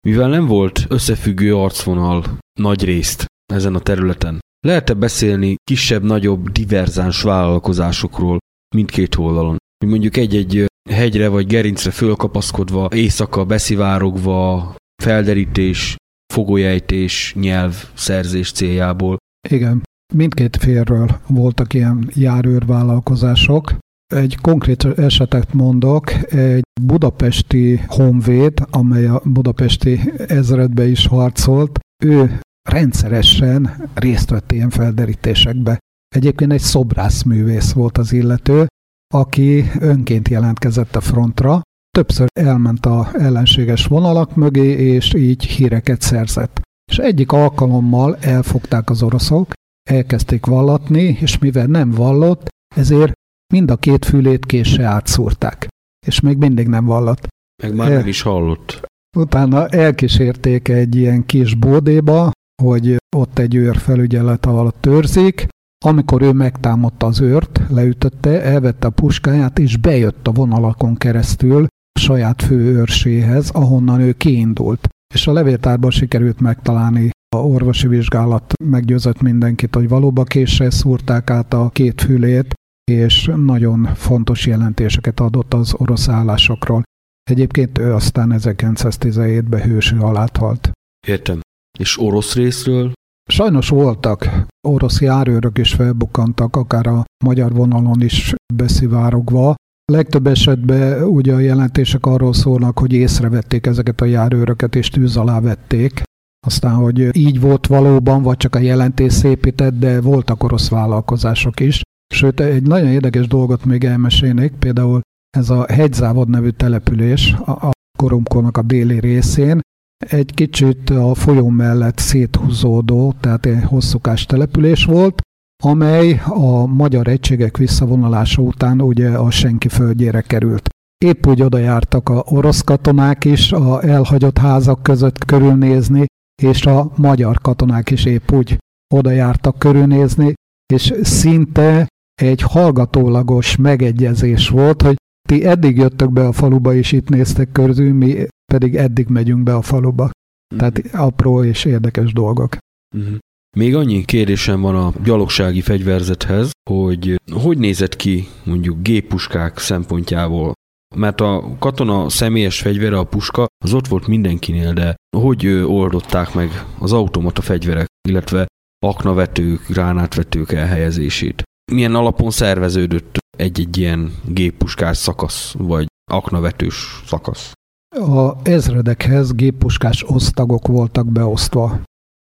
Mivel nem volt összefüggő arcvonal nagy részt ezen a területen, lehet-e beszélni kisebb-nagyobb diverzáns vállalkozásokról mindkét oldalon? Hogy mondjuk egy-egy hegyre vagy gerincre fölkapaszkodva, éjszaka beszivárogva, felderítés, fogolyejtés, nyelv, szerzés céljából. Igen, mindkét félről voltak ilyen járőrvállalkozások. Egy konkrét esetet mondok, egy budapesti honvéd, amely a budapesti ezredbe is harcolt, ő rendszeresen részt vett ilyen felderítésekbe. Egyébként egy szobrászművész volt az illető, aki önként jelentkezett a frontra, többször elment a ellenséges vonalak mögé, és így híreket szerzett. És egyik alkalommal elfogták az oroszok, elkezdték vallatni, és mivel nem vallott, ezért mind a két fülét késse átszúrták. És még mindig nem vallott. Meg már El... nem is hallott. Utána elkísérték egy ilyen kis bódéba, hogy ott egy őr felügyelet alatt törzik, amikor ő megtámadta az őrt, leütötte, elvette a puskáját, és bejött a vonalakon keresztül a saját fő őrséhez, ahonnan ő kiindult. És a levéltárban sikerült megtalálni a orvosi vizsgálat meggyőzött mindenkit, hogy valóban késsel szúrták át a két fülét, és nagyon fontos jelentéseket adott az orosz állásokról. Egyébként ő aztán 1917-ben hősű alát halt. Értem. És orosz részről? Sajnos voltak orosz járőrök is felbukkantak, akár a magyar vonalon is beszivárogva. Legtöbb esetben ugye a jelentések arról szólnak, hogy észrevették ezeket a járőröket és tűz alá vették. Aztán, hogy így volt valóban, vagy csak a jelentés szépített, de voltak orosz vállalkozások is. Sőt, egy nagyon érdekes dolgot még elmesélnék, például ez a Hegyzávod nevű település a Koromkónak a déli részén, egy kicsit a folyó mellett széthúzódó, tehát egy hosszúkás település volt, amely a magyar egységek visszavonulása után ugye a senki földjére került. Épp úgy oda jártak a orosz katonák is a elhagyott házak között körülnézni, és a magyar katonák is épp úgy oda jártak körülnézni, és szinte egy hallgatólagos megegyezés volt, hogy ti eddig jöttök be a faluba, és itt néztek körül, mi pedig eddig megyünk be a faluba. Mm. Tehát apró és érdekes dolgok. Mm. Még annyi kérdésem van a gyalogsági fegyverzethez, hogy hogy nézett ki mondjuk géppuskák szempontjából? Mert a katona személyes fegyvere, a puska, az ott volt mindenkinél, de hogy oldották meg az automata fegyverek, illetve aknavetők, gránátvetők elhelyezését? Milyen alapon szerveződött egy-egy ilyen géppuskás szakasz, vagy aknavetős szakasz? A ezredekhez géppuskás osztagok voltak beosztva.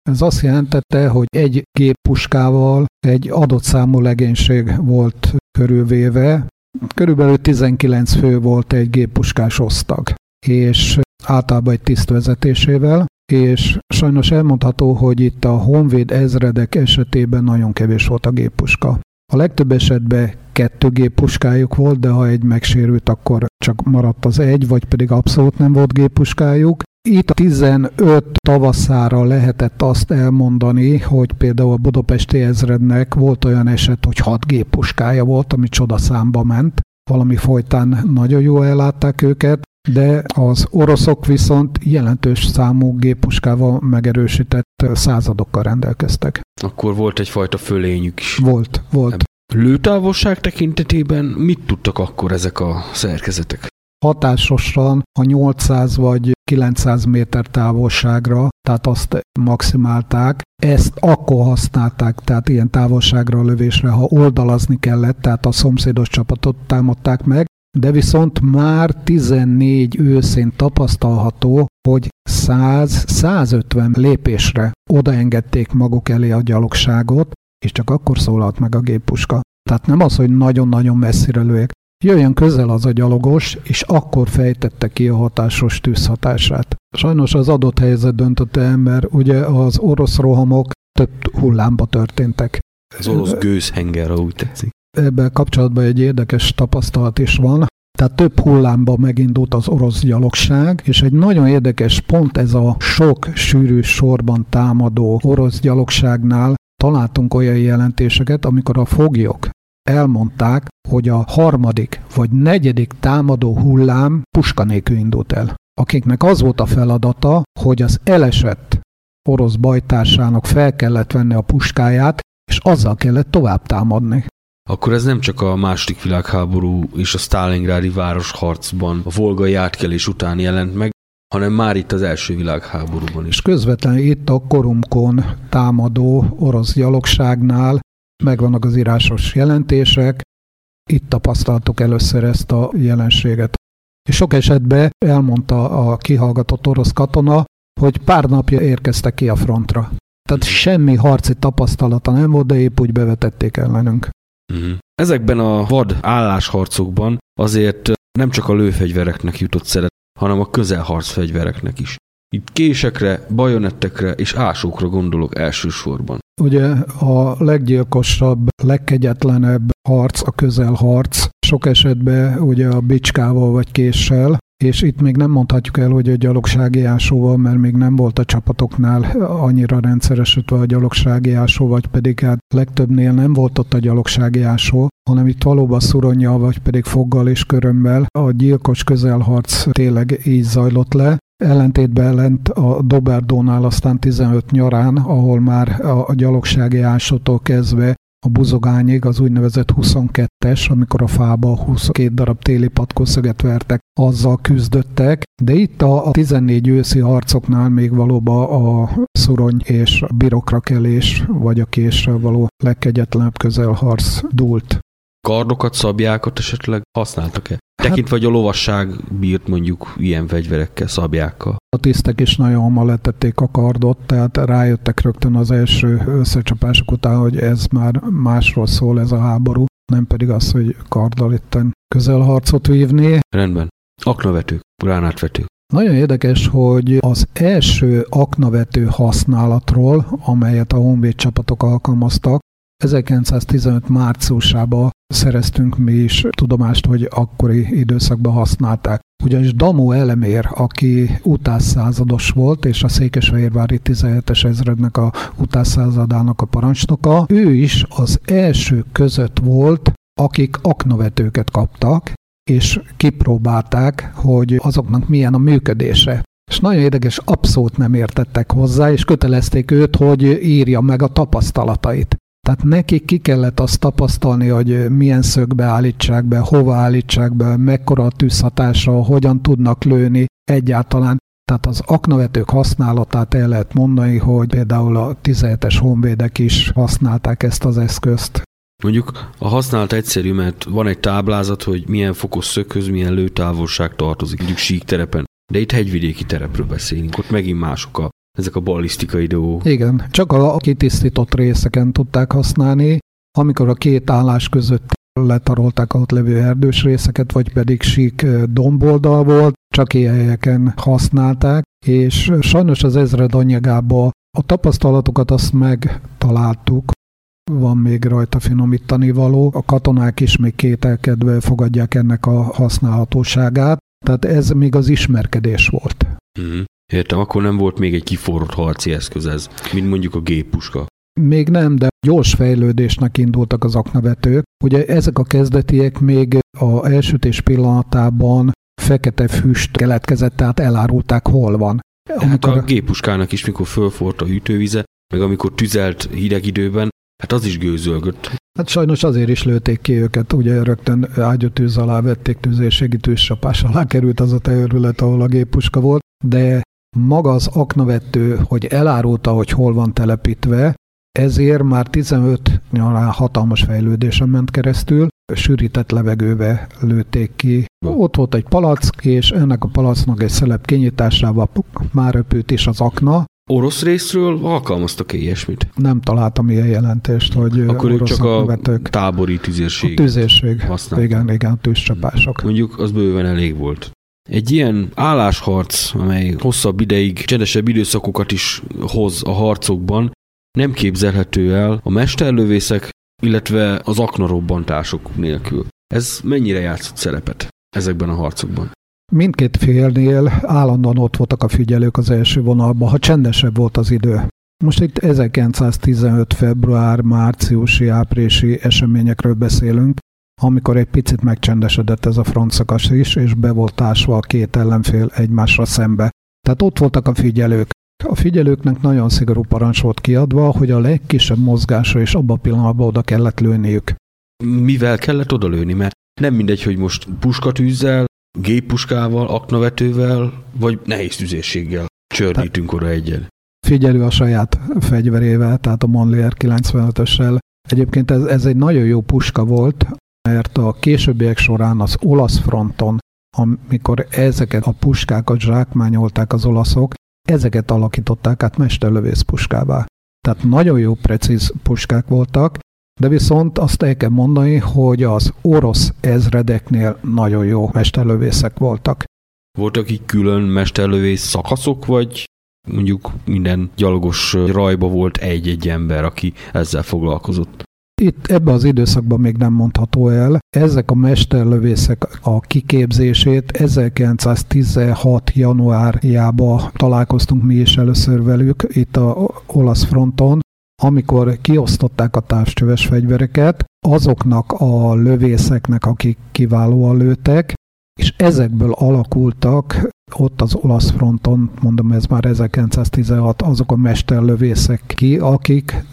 Ez azt jelentette, hogy egy géppuskával egy adott számú legénység volt körülvéve, körülbelül 19 fő volt egy géppuskás osztag, és általában egy tiszt vezetésével, és sajnos elmondható, hogy itt a honvéd ezredek esetében nagyon kevés volt a géppuska. A legtöbb esetben kettő géppuskájuk volt, de ha egy megsérült, akkor csak maradt az egy, vagy pedig abszolút nem volt géppuskájuk. Itt a 15 tavaszára lehetett azt elmondani, hogy például a Budapesti ezrednek volt olyan eset, hogy 6 géppuskája volt, ami csodaszámba ment. Valami folytán nagyon jól ellátták őket, de az oroszok viszont jelentős számú géppuskával megerősített századokkal rendelkeztek. Akkor volt egyfajta fölényük is. Volt, volt. Lőtávolság tekintetében mit tudtak akkor ezek a szerkezetek? Hatásosan a 800 vagy 900 méter távolságra, tehát azt maximálták. Ezt akkor használták, tehát ilyen távolságra a lövésre, ha oldalazni kellett, tehát a szomszédos csapatot támadták meg, de viszont már 14 őszén tapasztalható, hogy 100-150 lépésre odaengedték maguk elé a gyalogságot, és csak akkor szólalt meg a géppuska. Tehát nem az, hogy nagyon-nagyon messzire lőjek. Jöjjön közel az a gyalogos, és akkor fejtette ki a hatásos tűzhatását. Sajnos az adott helyzet döntötte el, mert ugye az orosz rohamok több hullámba történtek. Az orosz gőzhenger, úgy tetszik. Ebben kapcsolatban egy érdekes tapasztalat is van. Tehát több hullámba megindult az orosz gyalogság, és egy nagyon érdekes pont ez a sok sűrű sorban támadó orosz gyalogságnál találtunk olyan jelentéseket, amikor a foglyok elmondták, hogy a harmadik vagy negyedik támadó hullám puska nélkül indult el. Akiknek az volt a feladata, hogy az elesett orosz bajtársának fel kellett venni a puskáját, és azzal kellett tovább támadni. Akkor ez nem csak a második világháború és a Stalingrádi városharcban, a volgai átkelés után jelent meg, hanem már itt az első világháborúban is. És közvetlenül itt a Korumkon támadó orosz gyalogságnál megvannak az írásos jelentések, itt tapasztaltuk először ezt a jelenséget. És sok esetben elmondta a kihallgatott orosz katona, hogy pár napja érkeztek ki a frontra. Tehát semmi harci tapasztalata nem volt, de épp úgy bevetették ellenünk. Uh-huh. Ezekben a vad állásharcokban azért nem csak a lőfegyvereknek jutott szeret, hanem a közelharc fegyvereknek is. Itt késekre, bajonettekre és ásókra gondolok elsősorban. Ugye a leggyilkosabb, legkegyetlenebb harc a közelharc, sok esetben ugye a bicskával vagy késsel, és itt még nem mondhatjuk el, hogy a gyalogsági ásóval, mert még nem volt a csapatoknál annyira rendszeresítve a gyalogsági ásó, vagy pedig hát legtöbbnél nem volt ott a gyalogsági ásó, hanem itt valóban szuronnyal, vagy pedig foggal és körömmel a gyilkos közelharc tényleg így zajlott le. Ellentétben lent a Doberdónál aztán 15 nyarán, ahol már a gyalogsági ásótól kezdve a buzogányig, az úgynevezett 22-es, amikor a fába 22 darab téli patkószöget vertek, azzal küzdöttek, de itt a 14 őszi harcoknál még valóban a szurony és a birokrakelés, vagy a késre való legkegyetlenebb közelharc dúlt. Kardokat, szabjákat esetleg használtak-e? Tekintve, hogy a lovasság bírt mondjuk ilyen fegyverekkel, szabjákkal. A tisztek is nagyon hamar letették a kardot, tehát rájöttek rögtön az első összecsapások után, hogy ez már másról szól ez a háború, nem pedig az, hogy karddal itten közelharcot vívni. Rendben. Aknavetők, gránátvetők. Nagyon érdekes, hogy az első aknavető használatról, amelyet a honvéd csapatok alkalmaztak, 1915 márciusában szereztünk mi is tudomást, hogy akkori időszakban használták. Ugyanis Damó Elemér, aki utászázados volt, és a Székesfehérvári 17-es ezrednek a utászázadának a parancsnoka, ő is az első között volt, akik aknavetőket kaptak, és kipróbálták, hogy azoknak milyen a működése. És nagyon érdekes, abszolút nem értettek hozzá, és kötelezték őt, hogy írja meg a tapasztalatait. Tehát nekik ki kellett azt tapasztalni, hogy milyen szögbe állítsák be, hova állítsák be, mekkora a tűzhatása, hogyan tudnak lőni egyáltalán. Tehát az aknavetők használatát el lehet mondani, hogy például a 17-es honvédek is használták ezt az eszközt. Mondjuk a használat egyszerű, mert van egy táblázat, hogy milyen fokos szöghöz milyen lőtávolság tartozik, mondjuk sík. De itt hegyvidéki terepről beszélünk, ott megint mások a ezek a ballisztikai dolgok. Igen, csak a kitisztított részeken tudták használni, amikor a két állás között letarolták a ott levő erdős részeket, vagy pedig sík domboldal volt, csak ilyen helyeken használták, és sajnos az ezred anyagába a tapasztalatokat azt megtaláltuk, van még rajta finomítani való. A katonák is még kételkedve fogadják ennek a használhatóságát, tehát ez még az ismerkedés volt. Mm. Értem, akkor nem volt még egy kiforrott harci eszköz ez, mint mondjuk a géppuska. Még nem, de gyors fejlődésnek indultak az aknavetők. Ugye ezek a kezdetiek még a elsütés pillanatában fekete füst keletkezett, tehát elárulták, hol van. Amikor... Hát a géppuskának is, mikor fölfort a hűtővize, meg amikor tüzelt hideg időben, hát az is gőzölgött. Hát sajnos azért is lőtték ki őket, ugye rögtön ágyatűz alá vették tüzérségi alá került az a terület, ahol a géppuska volt, de maga az aknavető, hogy elárulta, hogy hol van telepítve, ezért már 15 nyarán hatalmas fejlődésen ment keresztül, sűrített levegőbe lőtték ki. Ott volt egy palack, és ennek a palacknak egy szelep kinyitásával már öpült is az akna, Orosz részről alkalmaztak ilyesmit? Nem találtam ilyen jelentést, hogy Akkor ők csak a vetők. tábori tüzérség. A tüzérség. Igen, igen, a tűzcsapások. Mondjuk az bőven elég volt. Egy ilyen állásharc, amely hosszabb ideig, csendesebb időszakokat is hoz a harcokban, nem képzelhető el a mesterlövészek, illetve az aknarobbantások nélkül. Ez mennyire játszott szerepet ezekben a harcokban? Mindkét félnél állandóan ott voltak a figyelők az első vonalban, ha csendesebb volt az idő. Most itt 1915. február, márciusi, áprilisi eseményekről beszélünk, amikor egy picit megcsendesedett ez a frontszakas is, és be volt társva a két ellenfél egymásra szembe. Tehát ott voltak a figyelők. A figyelőknek nagyon szigorú parancs volt kiadva, hogy a legkisebb mozgásra is abban a pillanatban oda kellett lőniük. Mivel kellett oda lőni? Mert nem mindegy, hogy most puskatűzzel, géppuskával, aknavetővel, vagy nehéz tüzérséggel csördítünk oda egyen. Figyelő a saját fegyverével, tehát a Monlier 95-össel. Egyébként ez, ez egy nagyon jó puska volt, mert a későbbiek során az olasz fronton, amikor ezeket a puskákat zsákmányolták az olaszok, ezeket alakították át mesterlövész puskává. Tehát nagyon jó precíz puskák voltak, de viszont azt el kell mondani, hogy az orosz ezredeknél nagyon jó mesterlövészek voltak. Voltak így külön mesterlövész szakaszok, vagy mondjuk minden gyalogos rajba volt egy-egy ember, aki ezzel foglalkozott? Itt ebben az időszakban még nem mondható el. Ezek a mesterlövészek a kiképzését 1916. januárjába találkoztunk mi is először velük itt a olasz fronton, amikor kiosztották a távcsöves fegyvereket, azoknak a lövészeknek, akik kiválóan lőtek, és ezekből alakultak ott az olasz fronton, mondom ez már 1916, azok a mesterlövészek ki, akik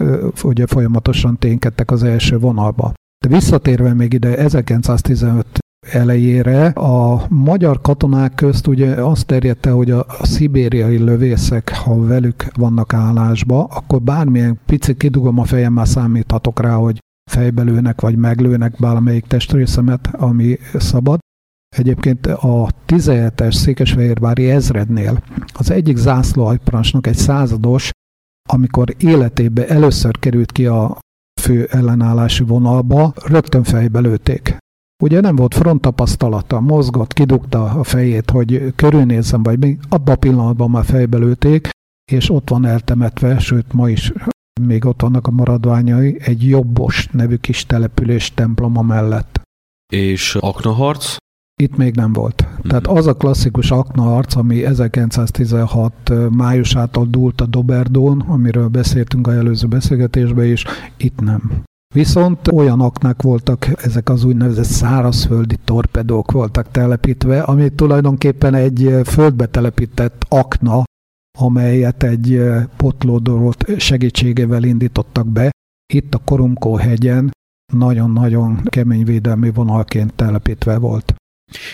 ugye folyamatosan ténykedtek az első vonalba. De visszatérve még ide 1915 elejére a magyar katonák közt ugye azt terjedte, hogy a, a szibériai lövészek, ha velük vannak állásba, akkor bármilyen picit kidugom a fejem, már számíthatok rá, hogy fejbelőnek vagy meglőnek bármelyik testrészemet, ami szabad. Egyébként a 17-es Székesfehérvári ezrednél az egyik zászlóajparancsnok, egy százados, amikor életébe először került ki a fő ellenállási vonalba, rögtön fejbe lőtték. Ugye nem volt front tapasztalata, mozgott, kidugta a fejét, hogy körülnézzem, vagy még abban a pillanatban már fejbe lőtték, és ott van eltemetve, sőt ma is még ott vannak a maradványai, egy jobbos nevű kis település temploma mellett. És aknaharc? Itt még nem volt. Tehát az a klasszikus aknaharc, ami 1916 májusától dúlt a Doberdón, amiről beszéltünk a előző beszélgetésben is, itt nem. Viszont olyan aknák voltak, ezek az úgynevezett szárazföldi torpedók voltak telepítve, ami tulajdonképpen egy földbe telepített akna, amelyet egy potlódorot segítségével indítottak be. Itt a Korumkó hegyen nagyon-nagyon kemény védelmi vonalként telepítve volt.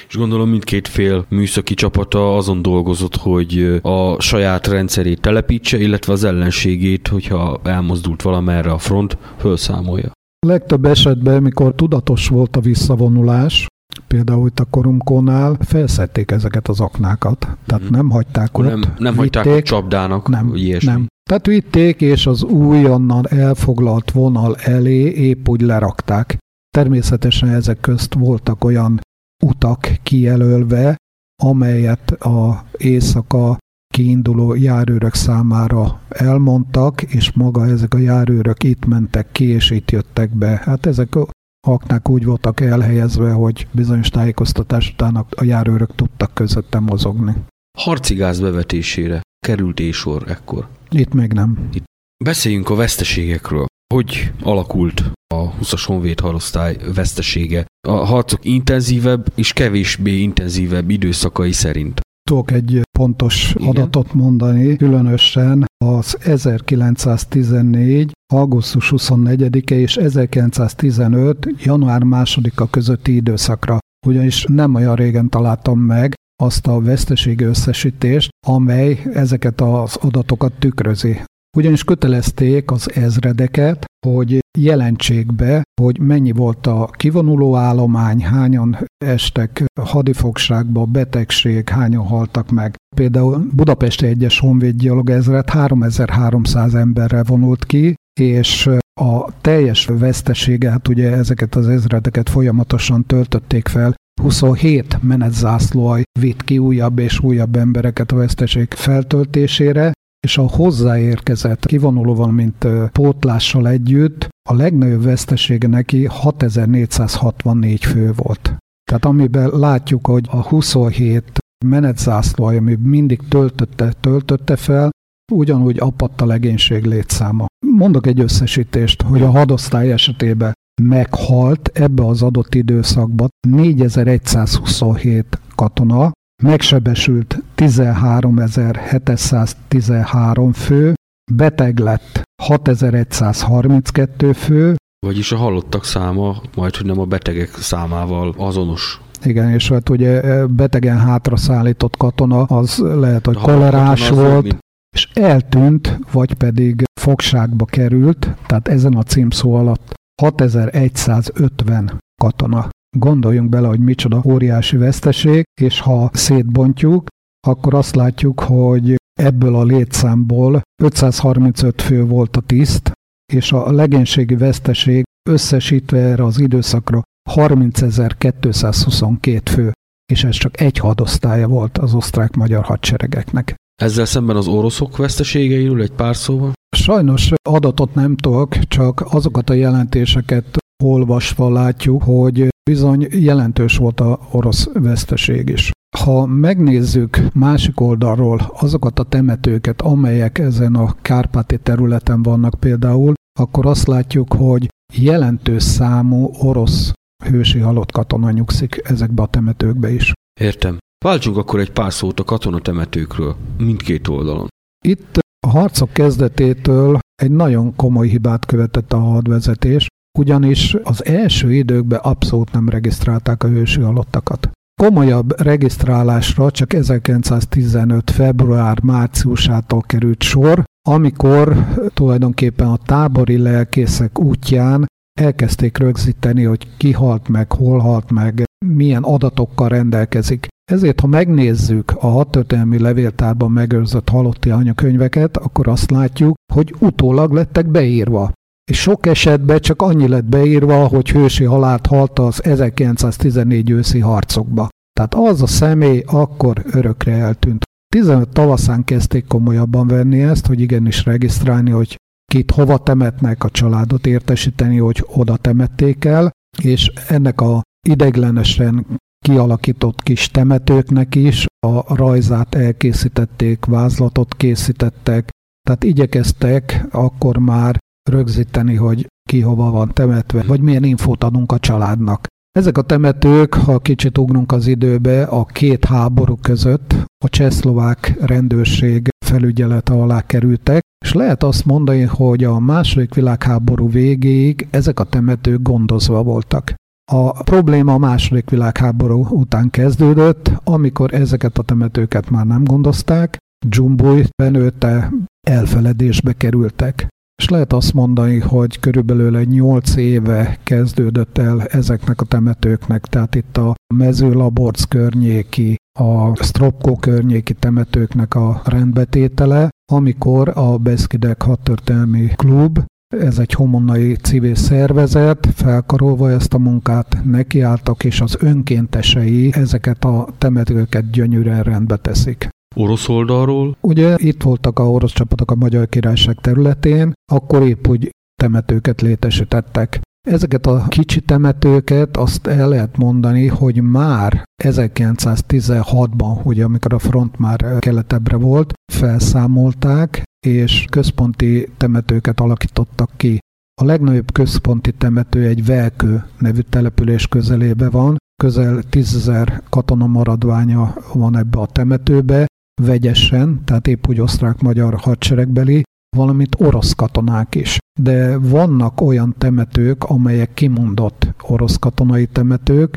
És gondolom mindkét fél műszaki csapata azon dolgozott, hogy a saját rendszerét telepítse, illetve az ellenségét, hogyha elmozdult valamerre a front, felszámolja. A legtöbb esetben, mikor tudatos volt a visszavonulás, például itt a korumkónál felszedték ezeket az aknákat. Tehát mm. nem hagyták ott. Nem, nem hagyták a csapdának, nem, ilyesmi. Nem. Tehát vitték, és az újonnan elfoglalt vonal elé épp úgy lerakták. Természetesen ezek közt voltak olyan utak kijelölve, amelyet a éjszaka kiinduló járőrök számára elmondtak, és maga ezek a járőrök itt mentek ki, és itt jöttek be. Hát ezek a aknák úgy voltak elhelyezve, hogy bizonyos tájékoztatás után a járőrök tudtak közötte mozogni. Harci gáz bevetésére került és sor ekkor? Itt még nem. Itt. Beszéljünk a veszteségekről. Hogy alakult a 20-as honvéd harosztály vesztesége a harcok intenzívebb és kevésbé intenzívebb időszakai szerint? Tudok egy pontos Igen. adatot mondani, különösen az 1914. augusztus 24-e és 1915. január 2-a közötti időszakra. Ugyanis nem olyan régen találtam meg azt a veszteségi összesítést, amely ezeket az adatokat tükrözi. Ugyanis kötelezték az ezredeket, hogy jelentsék be, hogy mennyi volt a kivonuló állomány, hányan estek hadifogságba, betegség, hányan haltak meg. Például Budapesti egyes honvéd ezret 3300 emberre vonult ki, és a teljes vesztesége, hát ugye ezeket az ezredeket folyamatosan töltötték fel, 27 menetzászlóaj vitt ki újabb és újabb embereket a veszteség feltöltésére, és a hozzáérkezett kivonulóval, mint pótlással együtt a legnagyobb vesztesége neki 6464 fő volt. Tehát amiben látjuk, hogy a 27 menetzászló, ami mindig töltötte, töltötte fel, ugyanúgy apadt a legénység létszáma. Mondok egy összesítést, hogy a hadosztály esetében meghalt ebbe az adott időszakban 4127 katona, megsebesült 13.713 fő, beteg lett 6132 fő, vagyis a halottak száma majd, hogy nem a betegek számával azonos. Igen, és hát ugye betegen hátra szállított katona, az lehet, hogy kolerás volt, mint- és eltűnt, vagy pedig fogságba került, tehát ezen a címszó alatt 6150 katona. Gondoljunk bele, hogy micsoda óriási veszteség, és ha szétbontjuk, akkor azt látjuk, hogy ebből a létszámból 535 fő volt a tiszt, és a legénységi veszteség összesítve erre az időszakra 30.222 fő, és ez csak egy hadosztálya volt az osztrák-magyar hadseregeknek. Ezzel szemben az oroszok veszteségeiről egy pár szóval. Sajnos adatot nem tudok, csak azokat a jelentéseket olvasva látjuk, hogy bizony jelentős volt a orosz veszteség is. Ha megnézzük másik oldalról azokat a temetőket, amelyek ezen a kárpáti területen vannak például, akkor azt látjuk, hogy jelentős számú orosz hősi halott katona nyugszik ezekbe a temetőkbe is. Értem. Váltsunk akkor egy pár szót a katonatemetőkről, mindkét oldalon. Itt a harcok kezdetétől egy nagyon komoly hibát követett a hadvezetés, ugyanis az első időkben abszolút nem regisztrálták a hősi halottakat. Komolyabb regisztrálásra csak 1915. február-márciusától került sor, amikor tulajdonképpen a tábori lelkészek útján elkezdték rögzíteni, hogy ki halt meg, hol halt meg, milyen adatokkal rendelkezik. Ezért, ha megnézzük a hadtörténelmi levéltárban megőrzött halotti anyakönyveket, akkor azt látjuk, hogy utólag lettek beírva. És sok esetben csak annyi lett beírva, hogy hősi halált halt az 1914 őszi harcokba. Tehát az a személy akkor örökre eltűnt. 15 tavaszán kezdték komolyabban venni ezt, hogy igenis regisztrálni, hogy kit hova temetnek, a családot értesíteni, hogy oda temették el, és ennek a ideiglenesen kialakított kis temetőknek is a rajzát elkészítették, vázlatot készítettek, tehát igyekeztek akkor már rögzíteni, hogy ki hova van temetve, vagy milyen infót adunk a családnak. Ezek a temetők, ha kicsit ugrunk az időbe, a két háború között a csehszlovák rendőrség felügyelete alá kerültek, és lehet azt mondani, hogy a második világháború végéig ezek a temetők gondozva voltak. A probléma a második világháború után kezdődött, amikor ezeket a temetőket már nem gondozták, Dzsumbuj benőtte elfeledésbe kerültek. És lehet azt mondani, hogy körülbelül egy 8 éve kezdődött el ezeknek a temetőknek, tehát itt a mezőlaborc környéki, a Stropko környéki temetőknek a rendbetétele, amikor a Beszkidek hadtörténelmi klub ez egy homonnai civil szervezet, felkarolva ezt a munkát nekiálltak, és az önkéntesei ezeket a temetőket gyönyörűen rendbe teszik. Orosz oldalról Ugye itt voltak a orosz csapatok a Magyar Királyság területén, akkor épp úgy temetőket létesítettek. Ezeket a kicsi temetőket azt el lehet mondani, hogy már 1916-ban, ugye amikor a front már keletebbre volt, felszámolták, és központi temetőket alakítottak ki. A legnagyobb központi temető egy Velkő nevű település közelébe van, közel 10.000 katona maradványa van ebbe a temetőbe, vegyesen, tehát épp úgy osztrák-magyar hadseregbeli, valamint orosz katonák is. De vannak olyan temetők, amelyek kimondott orosz katonai temetők,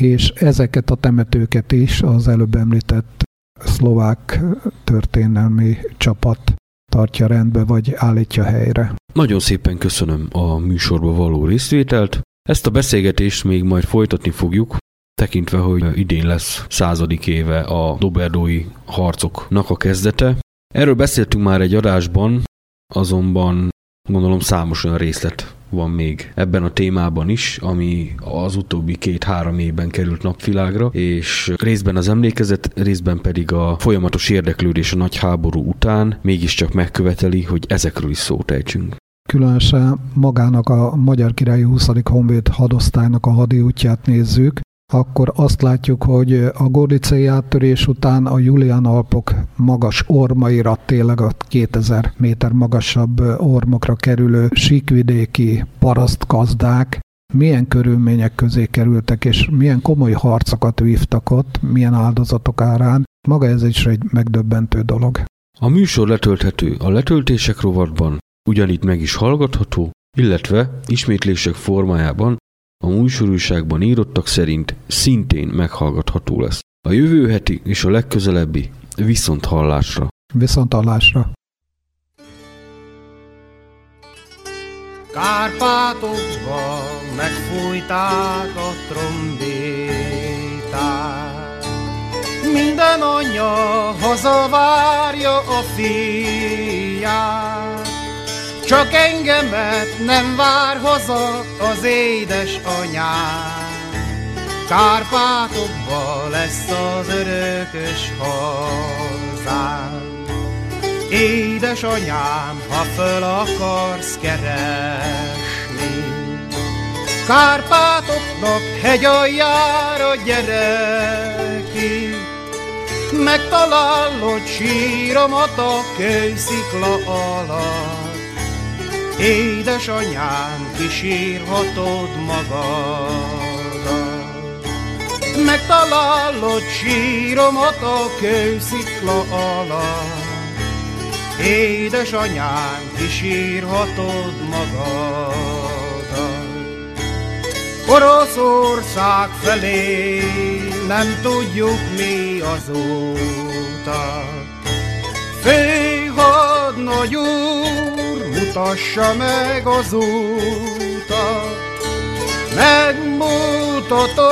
és ezeket a temetőket is az előbb említett szlovák történelmi csapat tartja rendbe, vagy állítja helyre. Nagyon szépen köszönöm a műsorba való részvételt. Ezt a beszélgetést még majd folytatni fogjuk, tekintve, hogy idén lesz századik éve a doberdói harcoknak a kezdete. Erről beszéltünk már egy adásban, azonban gondolom számos olyan részlet van még ebben a témában is, ami az utóbbi két-három évben került napvilágra, és részben az emlékezet, részben pedig a folyamatos érdeklődés a nagy háború után mégiscsak megköveteli, hogy ezekről is szót ejtsünk. Különösen magának a Magyar Királyi 20. Honvéd hadosztálynak a hadi útját nézzük, akkor azt látjuk, hogy a Gordicei áttörés után a Julian Alpok magas ormaira, tényleg a 2000 méter magasabb ormokra kerülő síkvidéki parasztgazdák milyen körülmények közé kerültek, és milyen komoly harcokat vívtak ott, milyen áldozatok árán. Maga ez is egy megdöbbentő dolog. A műsor letölthető a letöltések rovatban, ugyanitt meg is hallgatható, illetve ismétlések formájában a műsorúságban írottak szerint szintén meghallgatható lesz. A jövő heti és a legközelebbi viszont hallásra. Viszont hallásra. Kárpátokba megfújták a trombétát. Minden anya hazavárja a fiát, csak engemet nem vár haza az édes anyám. Kárpátokba lesz az örökös hazám. Édesanyám, ha föl akarsz keresni, Kárpátoknak hegyaljára gyere ki, Megtalálod síromat a kőszikla alatt, Édesanyám, kisírhatod magadat. Megtalálod síromat a kőszikla alatt, Édesanyám, kisírhatod magadat. Oroszország felé nem tudjuk mi az utat. Főhadnagy úr, mutassa meg az utat. Megmutatom,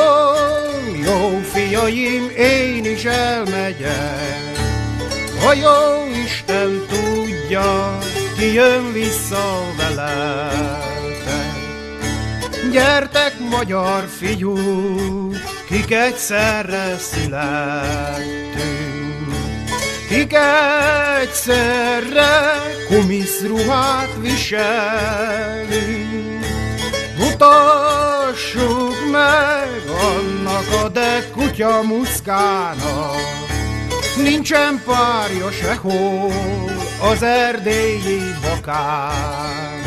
jó fiaim, én is elmegyek. A jó Isten tudja, ki jön vissza veletek. Gyertek, magyar fiú, kik egyszerre születtünk. Kik egyszerre kumiszruhát viselünk. Mutassuk meg annak a de kutya muszkának, Nincsen párja sehol az erdélyi bakának.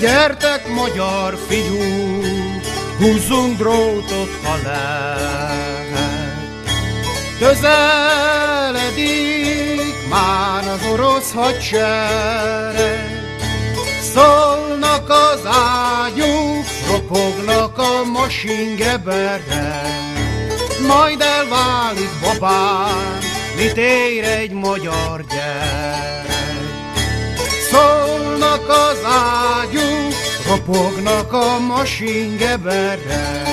Gyertek, magyar fiú, húzzunk drótot, ha lehet. Közeledik már az orosz hadsereg, Szólnak az ágyuk, ropognak a masingeberek majd elválik babám, mit ér egy magyar gyerek. Szólnak az ágyuk, ropognak a masingeberek,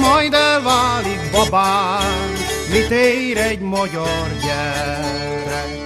majd elválik babám, mit ér egy magyar gyerek.